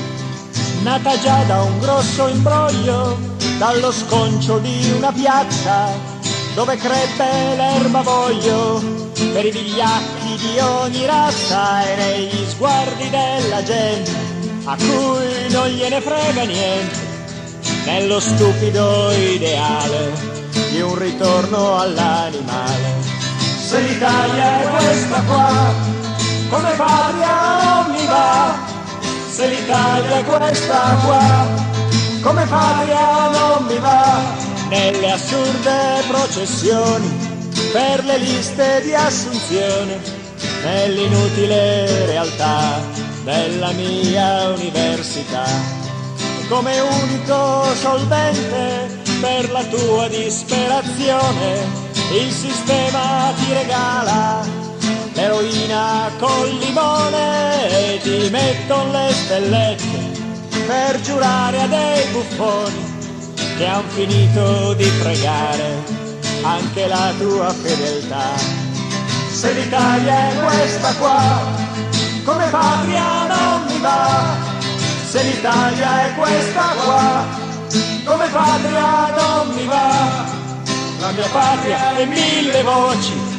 nata già da un grosso imbroglio, dallo sconcio di una piazza dove crebbe l'erba voglio, per i vigliacchi di ogni razza e negli sguardi della gente, a cui non gliene frega niente, nello stupido ideale di un ritorno all'animale. Se l'Italia è questa qua, come patria non mi va, se l'Italia è questa qua, come patria non mi va, nelle assurde processioni, per le liste di assunzione, nell'inutile realtà della mia università, come unico solvente per la tua disperazione, il sistema ti regala l'eroina col limone e ti metton le stellette per giurare a dei buffoni che han finito di pregare anche la tua fedeltà. Se l'Italia è questa qua, come patria non mi va. Se l'Italia è questa qua, come patria non mi va. La mia patria è mille voci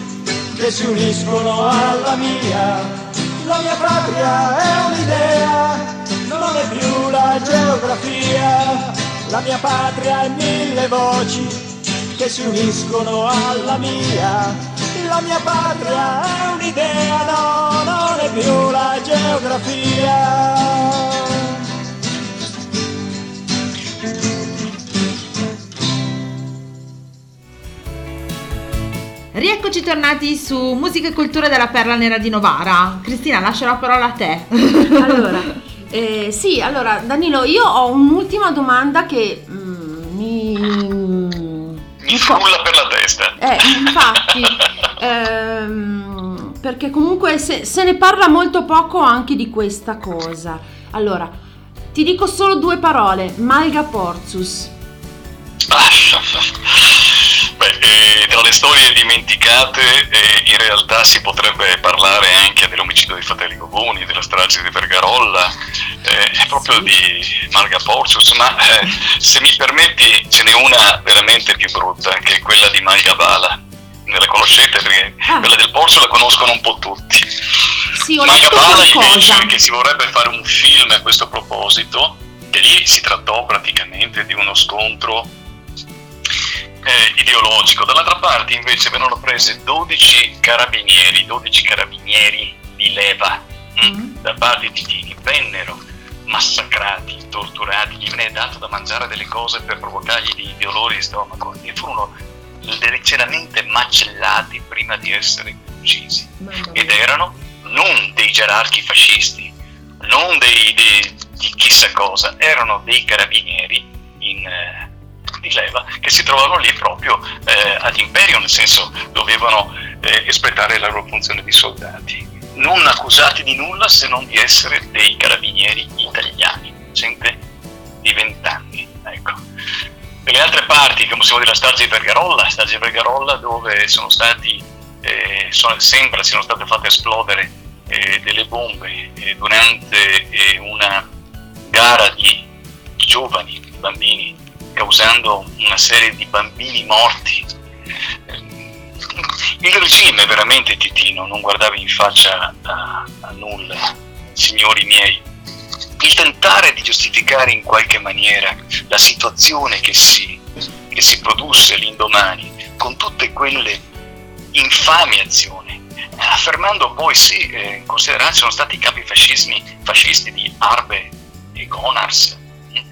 che si uniscono alla mia. La mia patria è un'idea, non è più la geografia. La mia patria è mille voci che si uniscono alla mia. La mia patria è un'idea, no, non è più la geografia. Rieccoci tornati su Musica e Cultura della Perla Nera di Novara. Cristina, lascio la parola a te. allora, eh, sì, allora Danilo, io ho un'ultima domanda che mm, mi... Mi frulla per la testa. Eh, infatti, ehm, perché comunque se, se ne parla molto poco anche di questa cosa. Allora, ti dico solo due parole, Malga Porzus. Tra le storie dimenticate eh, in realtà si potrebbe parlare anche dell'omicidio dei fratelli Gogoni, della strage di Vergarolla, eh, proprio di Marga Porcius, ma eh, se mi permetti ce n'è una veramente più brutta, che è quella di Maria Bala. Ne la conoscete perché ah. quella del Porcio la conoscono un po' tutti. Sì, ho Maria Bala invece che si vorrebbe fare un film a questo proposito, che lì si trattò praticamente di uno scontro eh, ideologico. Dall'altra parte invece vennero prese 12 carabinieri, 12 carabinieri di leva mm. mm. da parte di Tini, vennero massacrati, torturati, gli venne dato da mangiare delle cose per provocargli dei dolori di stomaco e furono leggermente macellati prima di essere uccisi. Ed erano non dei gerarchi fascisti, non dei, dei, di chissà cosa, erano dei carabinieri in, di leva che si trovavano lì proprio eh, all'imperio, nel senso dovevano eh, espletare la loro funzione di soldati, non accusati di nulla se non di essere dei carabinieri italiani, gente di vent'anni. Ecco. Nelle altre parti, come possiamo dire, la strage di Vergarolla, strage di Vergarolla dove sono stati, eh, sono, sembra siano state fatte esplodere eh, delle bombe eh, durante eh, una gara di giovani, bambini causando una serie di bambini morti. Il regime veramente Titino non guardava in faccia a, a nulla, signori miei. il tentare di giustificare in qualche maniera la situazione che si, che si produsse l'indomani con tutte quelle infami azioni, affermando poi sì, eh, in considerazione sono stati i capi fascisti di Arbe e Gonars,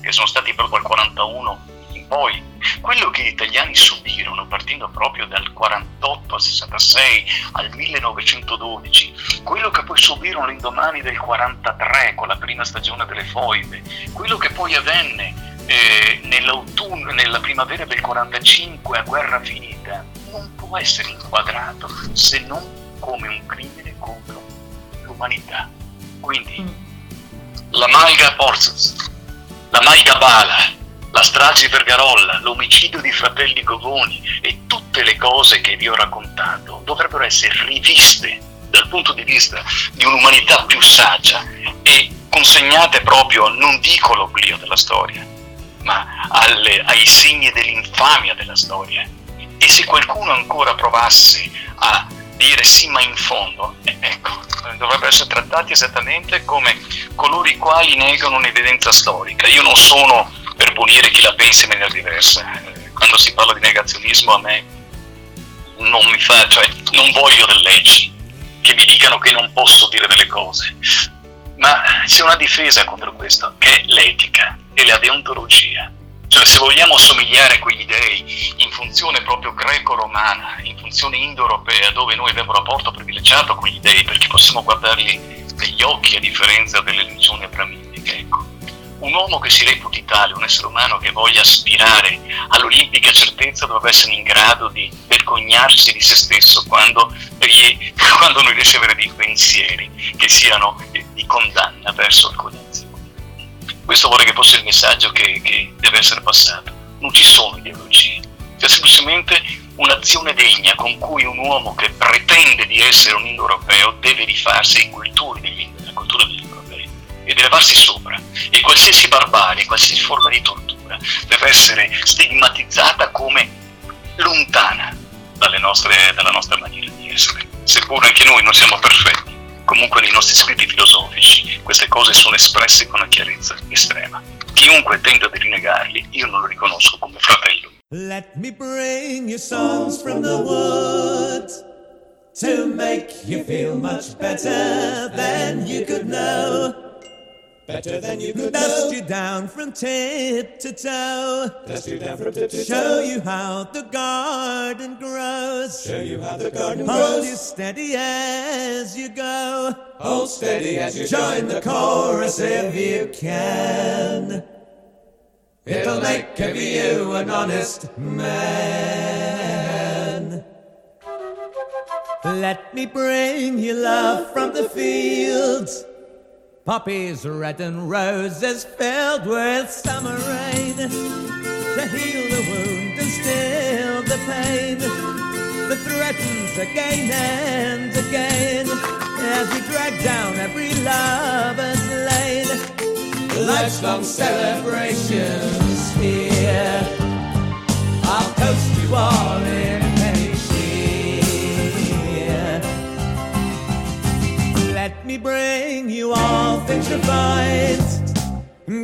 che sono stati proprio al 41 in poi, quello che gli italiani subirono partendo proprio dal 48 al 66 al 1912, quello che poi subirono l'indomani del 43 con la prima stagione delle foibe, quello che poi avvenne eh, nell'autunno, nella primavera del 45 a guerra finita, non può essere inquadrato se non come un crimine contro l'umanità. Quindi la Malga Porzos, la Malga Bala, la strage di Vergarolla, l'omicidio di fratelli Govoni e tutte le cose che vi ho raccontato dovrebbero essere riviste dal punto di vista di un'umanità più saggia e consegnate proprio, non dico l'oblio della storia, ma alle- ai segni dell'infamia della storia. E se qualcuno ancora provasse a dire sì, ma in fondo, eh, ecco, dovrebbero essere trattati esattamente come coloro i quali negano un'evidenza storica. Io non sono per punire chi la pensa in maniera diversa. Eh, Quando si parla di negazionismo a me non mi fa, cioè non voglio delle leggi che mi dicano che non posso dire delle cose. Ma c'è una difesa contro questo, che è l'etica e la deontologia. Cioè se vogliamo somigliare a quegli dei in funzione proprio greco-romana, in funzione indo-europea, dove noi abbiamo un rapporto privilegiato con gli dei perché possiamo guardarli negli occhi a differenza delle religioni abramitiche, ecco. Un uomo che si reputi tale, un essere umano che voglia aspirare all'olimpica certezza dovrebbe essere in grado di vergognarsi di se stesso quando, quando non riesce ad avere dei pensieri che siano di condanna verso alcuni anziani. Questo vorrei che fosse il messaggio che, che deve essere passato. Non ci sono ideologie, c'è semplicemente un'azione degna con cui un uomo che pretende di essere un indoeuropeo deve rifarsi ai culturi degli alla cultura degli europei e deve levarsi sopra. E qualsiasi barbarie, qualsiasi forma di tortura deve essere stigmatizzata come lontana nostre- dalla nostra maniera di essere. Seppur anche noi non siamo perfetti, comunque nei nostri scritti filosofici queste cose sono espresse con una chiarezza estrema. Chiunque tenta di rinegarli, io non lo riconosco come fratello. Let me bring you songs from the woods to make you feel much better than you could know. Better than you could Dust know. you down from tip to toe. Dust you down from tip to toe. Show you how the garden grows. Show you how the garden Hold grows. you steady as you go. Hold steady as you join the chorus if you can. It'll make of you an honest man. Let me bring you love from the fields. Poppies red and roses filled with summer rain to heal the wound and still the pain that threatens again and again as we drag down every lover's lane. Life's long celebrations here. I'll toast you all in me bring you all things refined.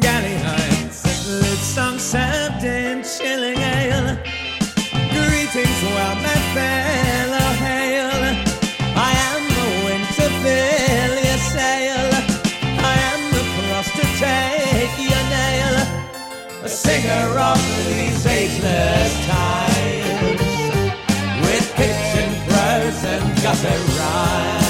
Galley nights, lit served in chilling ale. Greetings, well, my fellow hail. I am the fill your sail. I am the cross to take your nail. A singer of these ageless times. With pitch and prose and gutter rhymes.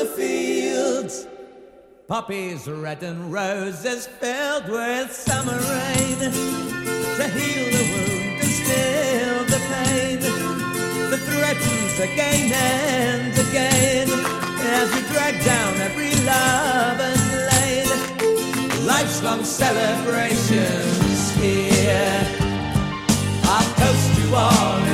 the fields. Poppies red and roses filled with summer rain to heal the wound and still the pain that threatens again and again as we drag down every love and lane. Life's long celebrations here. I'll toast you on.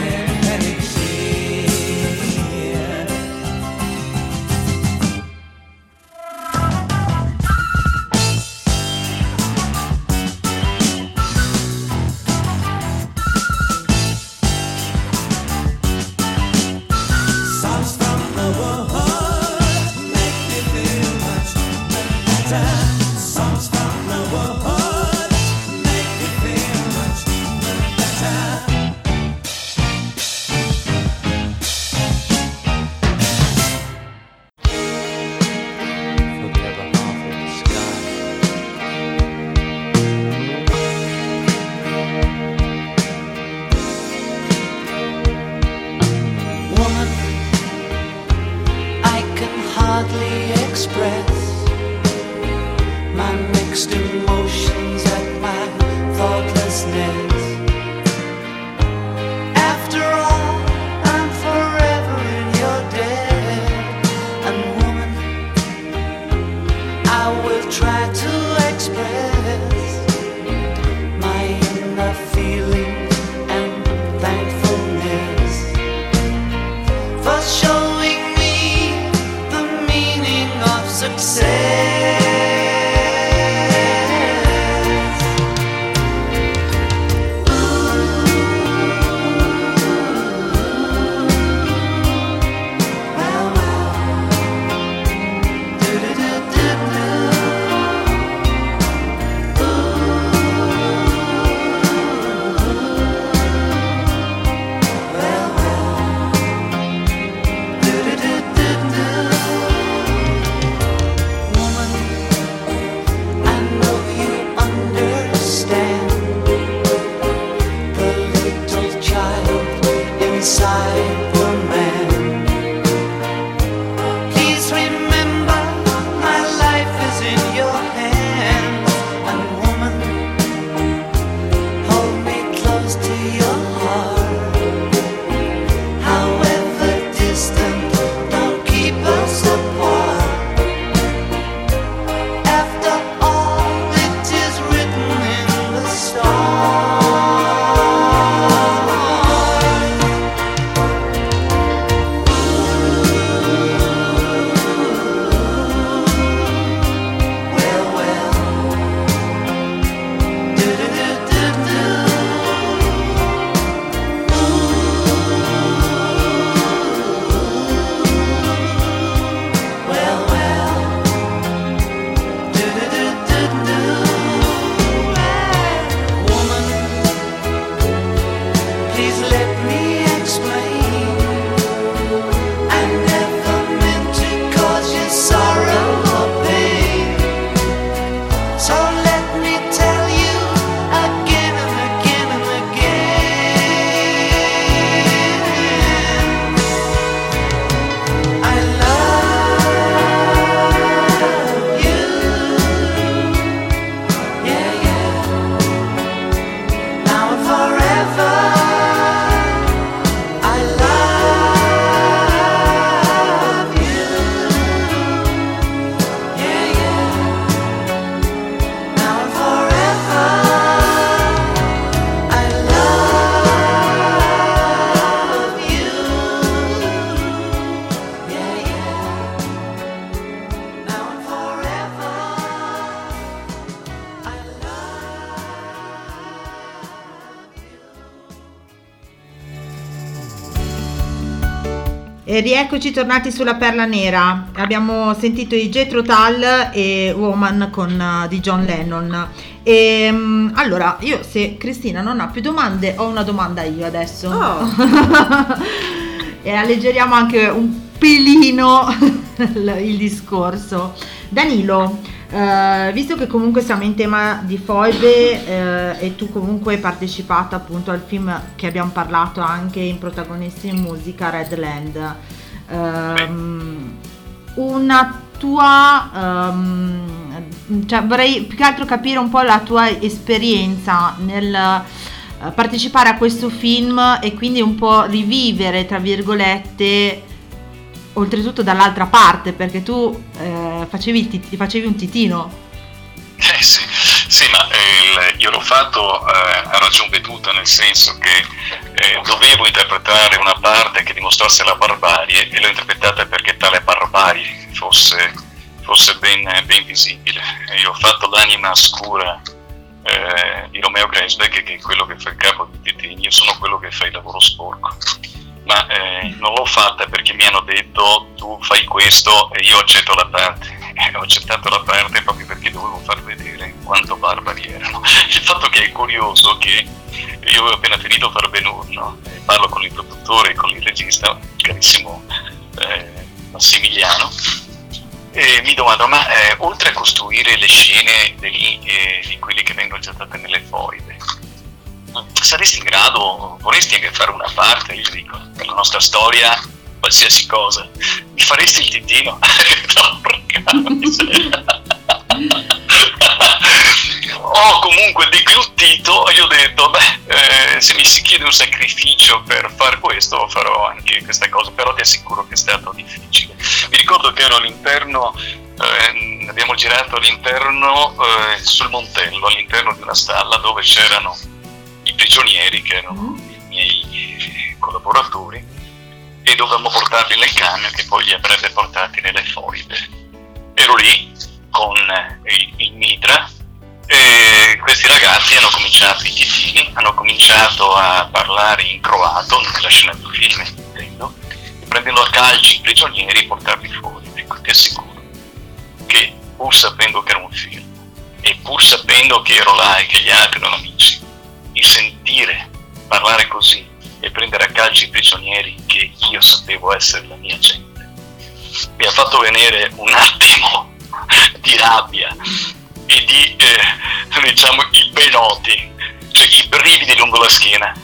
E rieccoci tornati sulla Perla Nera. Abbiamo sentito i Jetro Tal e Woman con, uh, di John Lennon. E, um, allora, io se Cristina non ha più domande, ho una domanda io adesso. Oh. e alleggeriamo anche un pelino il discorso. Danilo, eh, visto che comunque siamo in tema di foibe eh, e tu comunque hai partecipato appunto al film che abbiamo parlato anche in protagonisti in musica Redland, ehm, una tua ehm, cioè vorrei più che altro capire un po' la tua esperienza nel eh, partecipare a questo film e quindi un po' rivivere tra virgolette oltretutto dall'altra parte perché tu facevi, tit- facevi un titino Eh sì, sì, ma eh, io l'ho fatto eh, a ragion veduta, nel senso che eh, dovevo interpretare una parte che dimostrasse la barbarie e l'ho interpretata perché tale barbarie fosse, fosse ben, ben visibile. E io ho fatto l'anima scura eh, di Romeo Gresbeck, che è quello che fa il capo di Titini, io sono quello che fa il lavoro sporco. Ma eh, non l'ho fatta perché mi hanno detto tu fai questo e io accetto la parte. Ho accettato la parte proprio perché dovevo far vedere quanto barbari erano. Il fatto che è curioso che io avevo appena finito Far Ben no? Parlo con il produttore e con il regista, carissimo eh, Massimiliano, e mi domando, ma eh, oltre a costruire le scene degli- eh, di quelli che vengono gettate nelle foibe, saresti in grado, vorresti anche fare una parte, io dico, per la nostra storia, qualsiasi cosa, mi faresti il titino? Ho comunque degluttito e ho detto, beh, eh, se mi si chiede un sacrificio per fare questo, farò anche questa cosa, però ti assicuro che è stato difficile. Mi ricordo che ero all'interno, eh, abbiamo girato all'interno eh, sul Montello, all'interno di una stalla dove c'erano i prigionieri che erano i miei collaboratori e dovevamo portarli nel camion che poi li avrebbe portati nelle foibe. Ero lì con eh, il, il mitra e questi ragazzi hanno cominciato, i titini, hanno cominciato a parlare in croato, nella scena del film intendo, prendendo a calci i prigionieri e portarli fuori. Ecco, ti assicuro che pur sapendo che era un film e pur sapendo che ero là e che gli altri erano amici, il sentire parlare così e prendere a calci i prigionieri che io sapevo essere la mia gente, mi ha fatto venire un attimo di rabbia e di, eh, diciamo, i benoti, cioè i brividi lungo la schiena.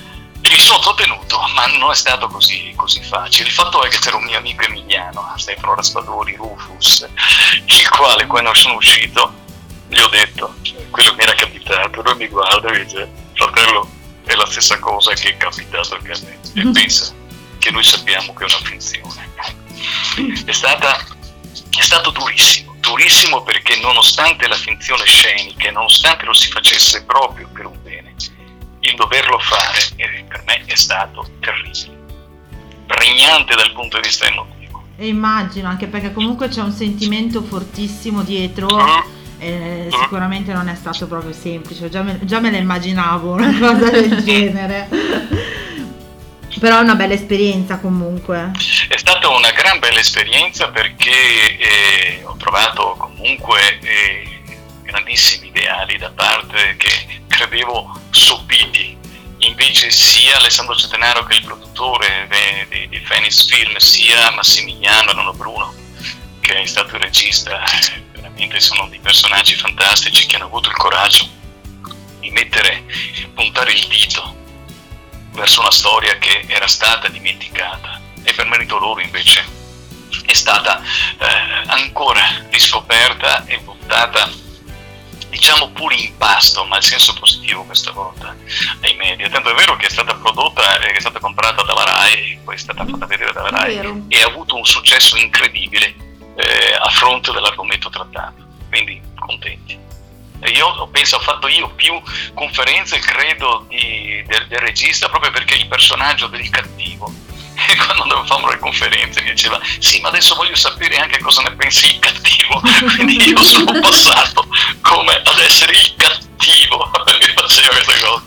E mi sono trattenuto, ma non è stato così, così facile. Il fatto è che c'era un mio amico emiliano, Stefano Raspadori, Rufus, il quale quando sono uscito gli ho detto quello che mi era capitato, lui mi guarda e dice, fratello, è la stessa cosa che è capitato anche a me. E pensa che noi sappiamo che è una finzione. È, stata, è stato durissimo, durissimo perché nonostante la finzione scenica, nonostante lo si facesse proprio per un bene, il doverlo fare per me è stato terribile, pregnante dal punto di vista emotivo. e immagino anche perché comunque c'è un sentimento fortissimo dietro e sicuramente non è stato proprio semplice. Già me, già me la immaginavo una cosa del genere. Però è una bella esperienza comunque. È stata una gran bella esperienza perché eh, ho trovato comunque eh, grandissimi ideali da parte che credevo sopiti. Invece sia Alessandro Centenaro che il produttore de- di Phoenix Film, sia Massimiliano Nono Bruno, che è stato il regista, eh, veramente sono dei personaggi fantastici che hanno avuto il coraggio di mettere, puntare il dito verso una storia che era stata dimenticata. E per merito loro invece è stata eh, ancora riscoperta e buttata diciamo pure in pasto ma in senso positivo questa volta ai media. Tanto è vero che è stata prodotta e è stata comprata dalla RAI poi è stata fatta vedere dalla RAI e ha avuto un successo incredibile eh, a fronte dell'argomento trattato quindi contenti. E io penso ho fatto io più conferenze credo di- del, del regista proprio perché il personaggio del cattivo. E quando andavamo le conferenze mi diceva sì ma adesso voglio sapere anche cosa ne pensi il cattivo. Quindi io sono passato come ad essere il cattivo. Mi faceva questa cosa.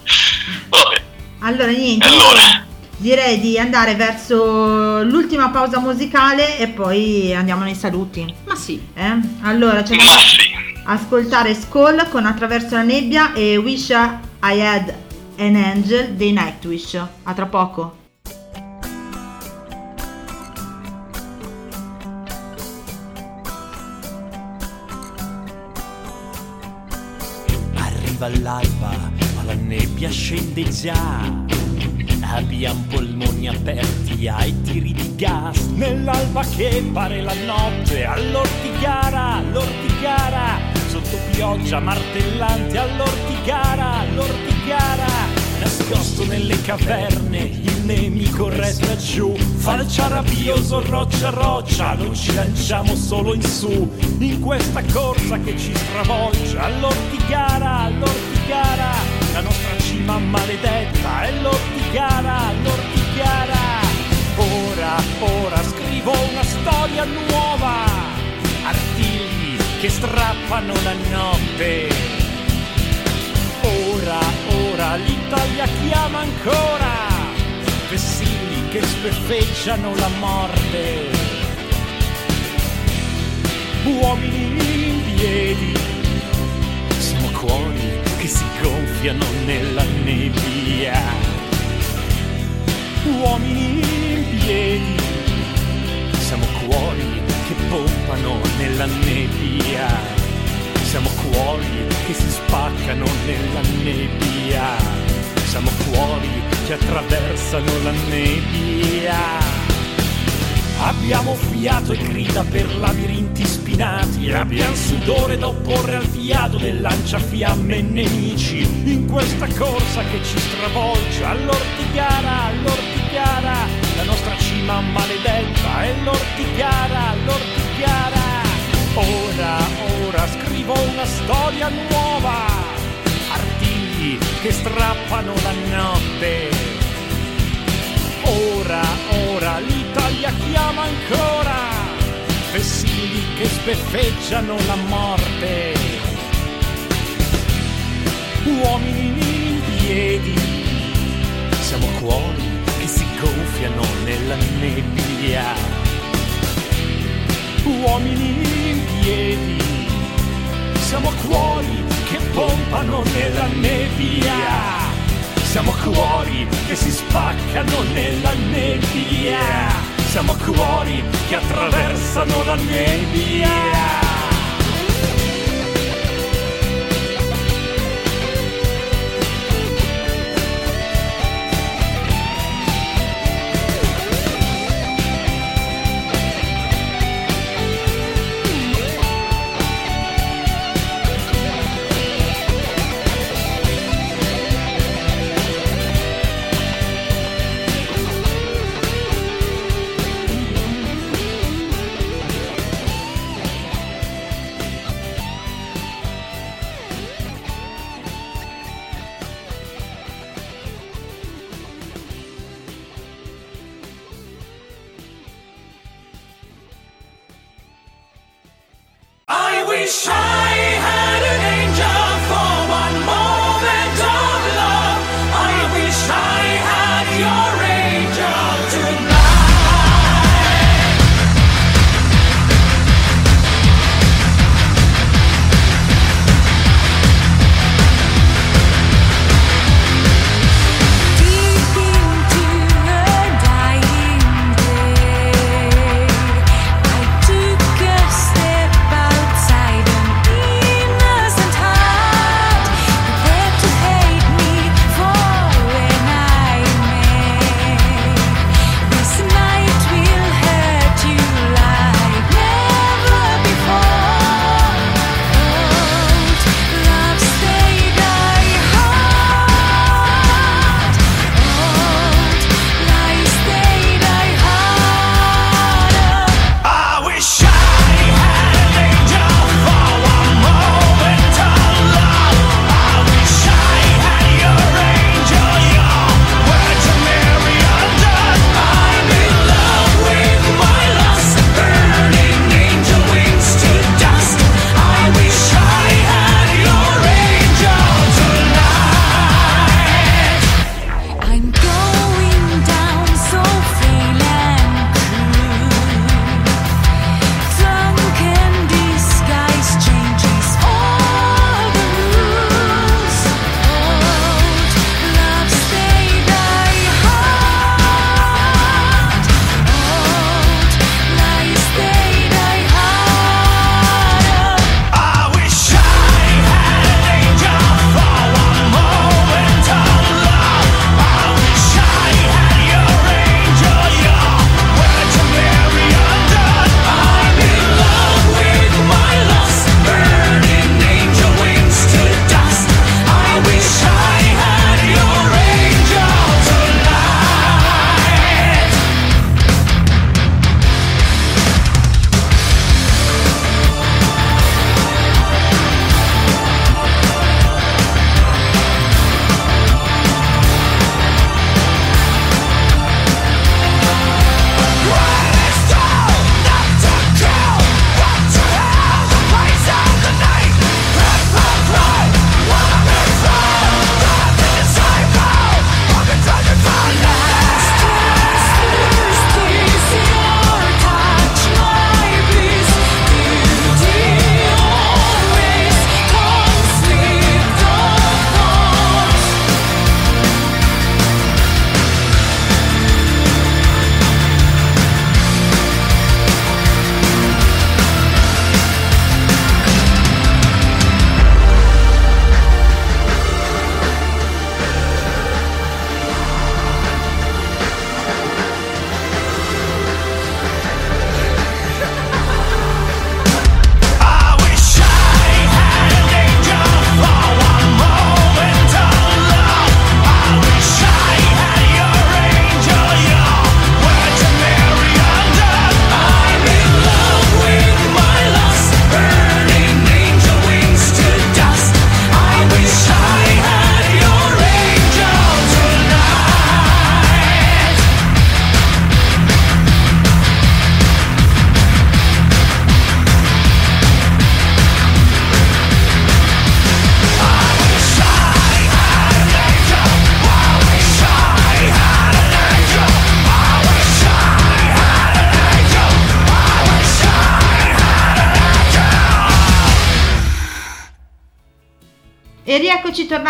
Vabbè. Allora niente. Allora direi di andare verso l'ultima pausa musicale e poi andiamo nei saluti. Ma sì. Eh? allora ci andiamo ad ascoltare Skull con Attraverso la nebbia e Wish I Had an Angel dei Nightwish. A tra poco. Arriva l'alba, ma la nebbia scende già. Abbiamo polmoni aperti ai tiri di gas. Nell'alba che pare la notte All'ortigara, all'ortigara. Sotto pioggia martellante All'ortigara, all'ortigara. Nascosto nelle caverne Il nemico resta giù. Falcia rabbioso, roccia roccia Non ci lanciamo solo in su. In questa corsa che ci stravolge All'ortigara, all'ortigara. La nostra cima maledetta è l'ortigara, l'ortigara. Ora, ora scrivo una storia nuova, artigli che strappano la notte. Ora, ora l'Italia chiama ancora, vessilli che sbeffeggiano la morte. Uomini in piedi, siamo cuori che si gonfiano nella nebbia. Uomini in piedi, siamo cuori che pompano nella nebbia. Siamo cuori che si spaccano nella nebbia. Siamo cuori che attraversano la nebbia. Abbiamo fiato e grida per labirinti spinati. Abbiamo sudore da opporre al fiato del lanciafiamme nemici. In questa corsa che ci stravolge all'ortigara, all'ortigara la nostra cima maledetta è l'ortigara, l'ortigara ora, ora scrivo una storia nuova. Artigli che strappano la notte. Ora, ora l'Italia chiama ancora, vessilli che sbeffeggiano la morte. Uomini in piedi, siamo cuori che si gonfiano nella nebbia. Uomini in piedi, siamo cuori che pompano nella nebbia. Siamo cuori che si spaccano nella nebbia. Siamo cuori che attraversano la nebbia.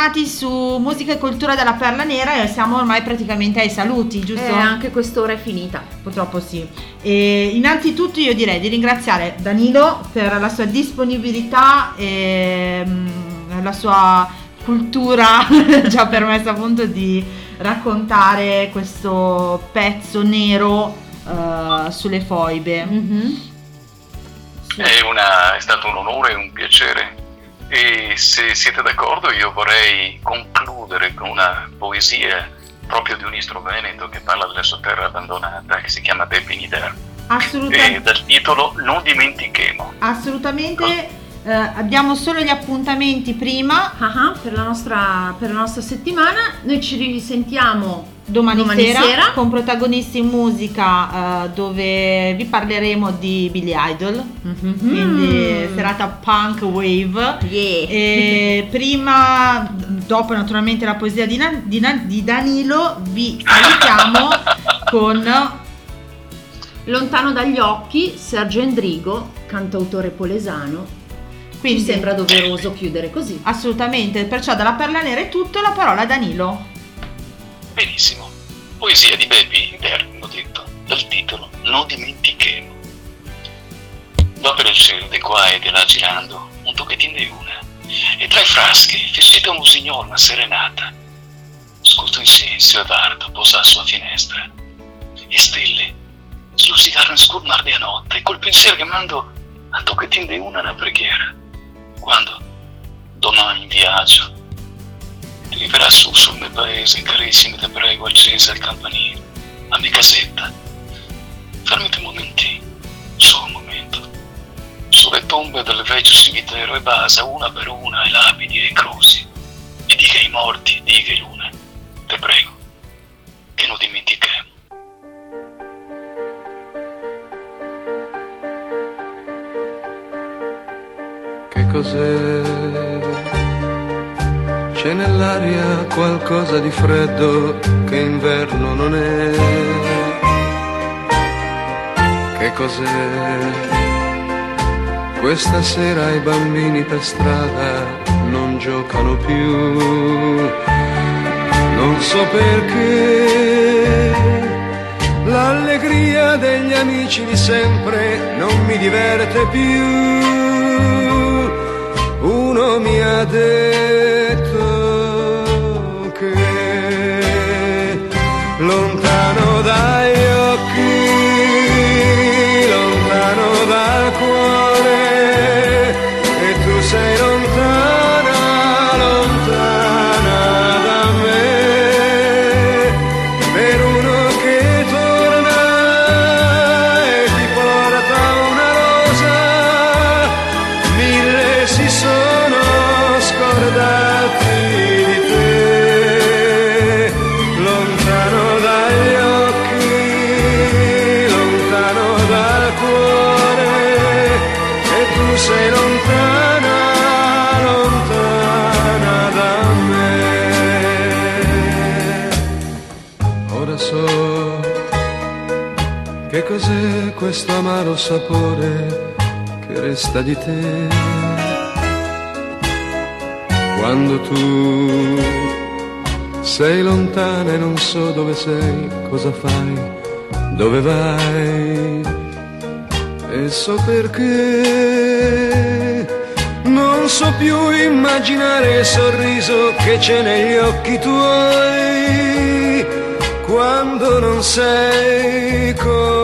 Tornati su Musica e Cultura della Perla Nera e siamo ormai praticamente ai saluti, giusto? Eh, anche quest'ora è finita. Purtroppo sì. E innanzitutto io direi di ringraziare Danilo per la sua disponibilità e mm, la sua cultura ci ha permesso appunto di raccontare questo pezzo nero eh, sulle foibe. È, una- è stato un onore e un piacere e se siete d'accordo io vorrei concludere con una poesia proprio di un istro veneto che parla della sua terra abbandonata che si chiama Bepinidar Assolutamente. e dal titolo Non dimentichemo. Assolutamente. eh, abbiamo solo gli appuntamenti prima. Ah, per, la nostra, per la nostra settimana. Noi ci risentiamo Domani, Domani sera, sera. con protagonisti in musica eh, dove vi parleremo di Billy Idol, quindi serata punk wave. E prima, dopo naturalmente la poesia di, Na- di Na- di Danilo, vi salutiamo con Lontano dagli occhi, Sergio Endrigo, cantautore polesano. Quindi- Ci sembra doveroso chiudere così. assolutamente, perciò dalla Perla Nera è tutto, la parola a Danilo. Benissimo. Poesia di Bepi Derby, ho detto, dal titolo Non dimentichemo. Va per il cielo di qua e di là girando, un tocchettino di una. E tra i fraschi fissita un usignol, una serenata. Scuto incenso e dardo posa a sua finestra. E stelle slusicarono scurmar di notte, col pensiero che mando un tocchettino di una una preghiera. Quando, domani in viaggio, ti verrà su sul mio paese, carissimi, ti prego, accesa il campanile, a mia casetta. Fermati un momentino, solo un momento. Sulle tombe del vecchio cimitero e basa una per una e lapidi e croci. E dica ai morti, dica ai lune, ti prego, che non dimentichiamo. Che cos'è? C'è nell'aria qualcosa di freddo che inverno non è. Che cos'è? Questa sera i bambini per strada non giocano più. Non so perché l'allegria degli amici di sempre non mi diverte più. Uno mi ha detto lontano dagli occhi, lontano dal cuore, sapore che resta di te. Quando tu sei lontana e non so dove sei, cosa fai, dove vai. E so perché. Non so più immaginare il sorriso che c'è negli occhi tuoi. Quando non sei con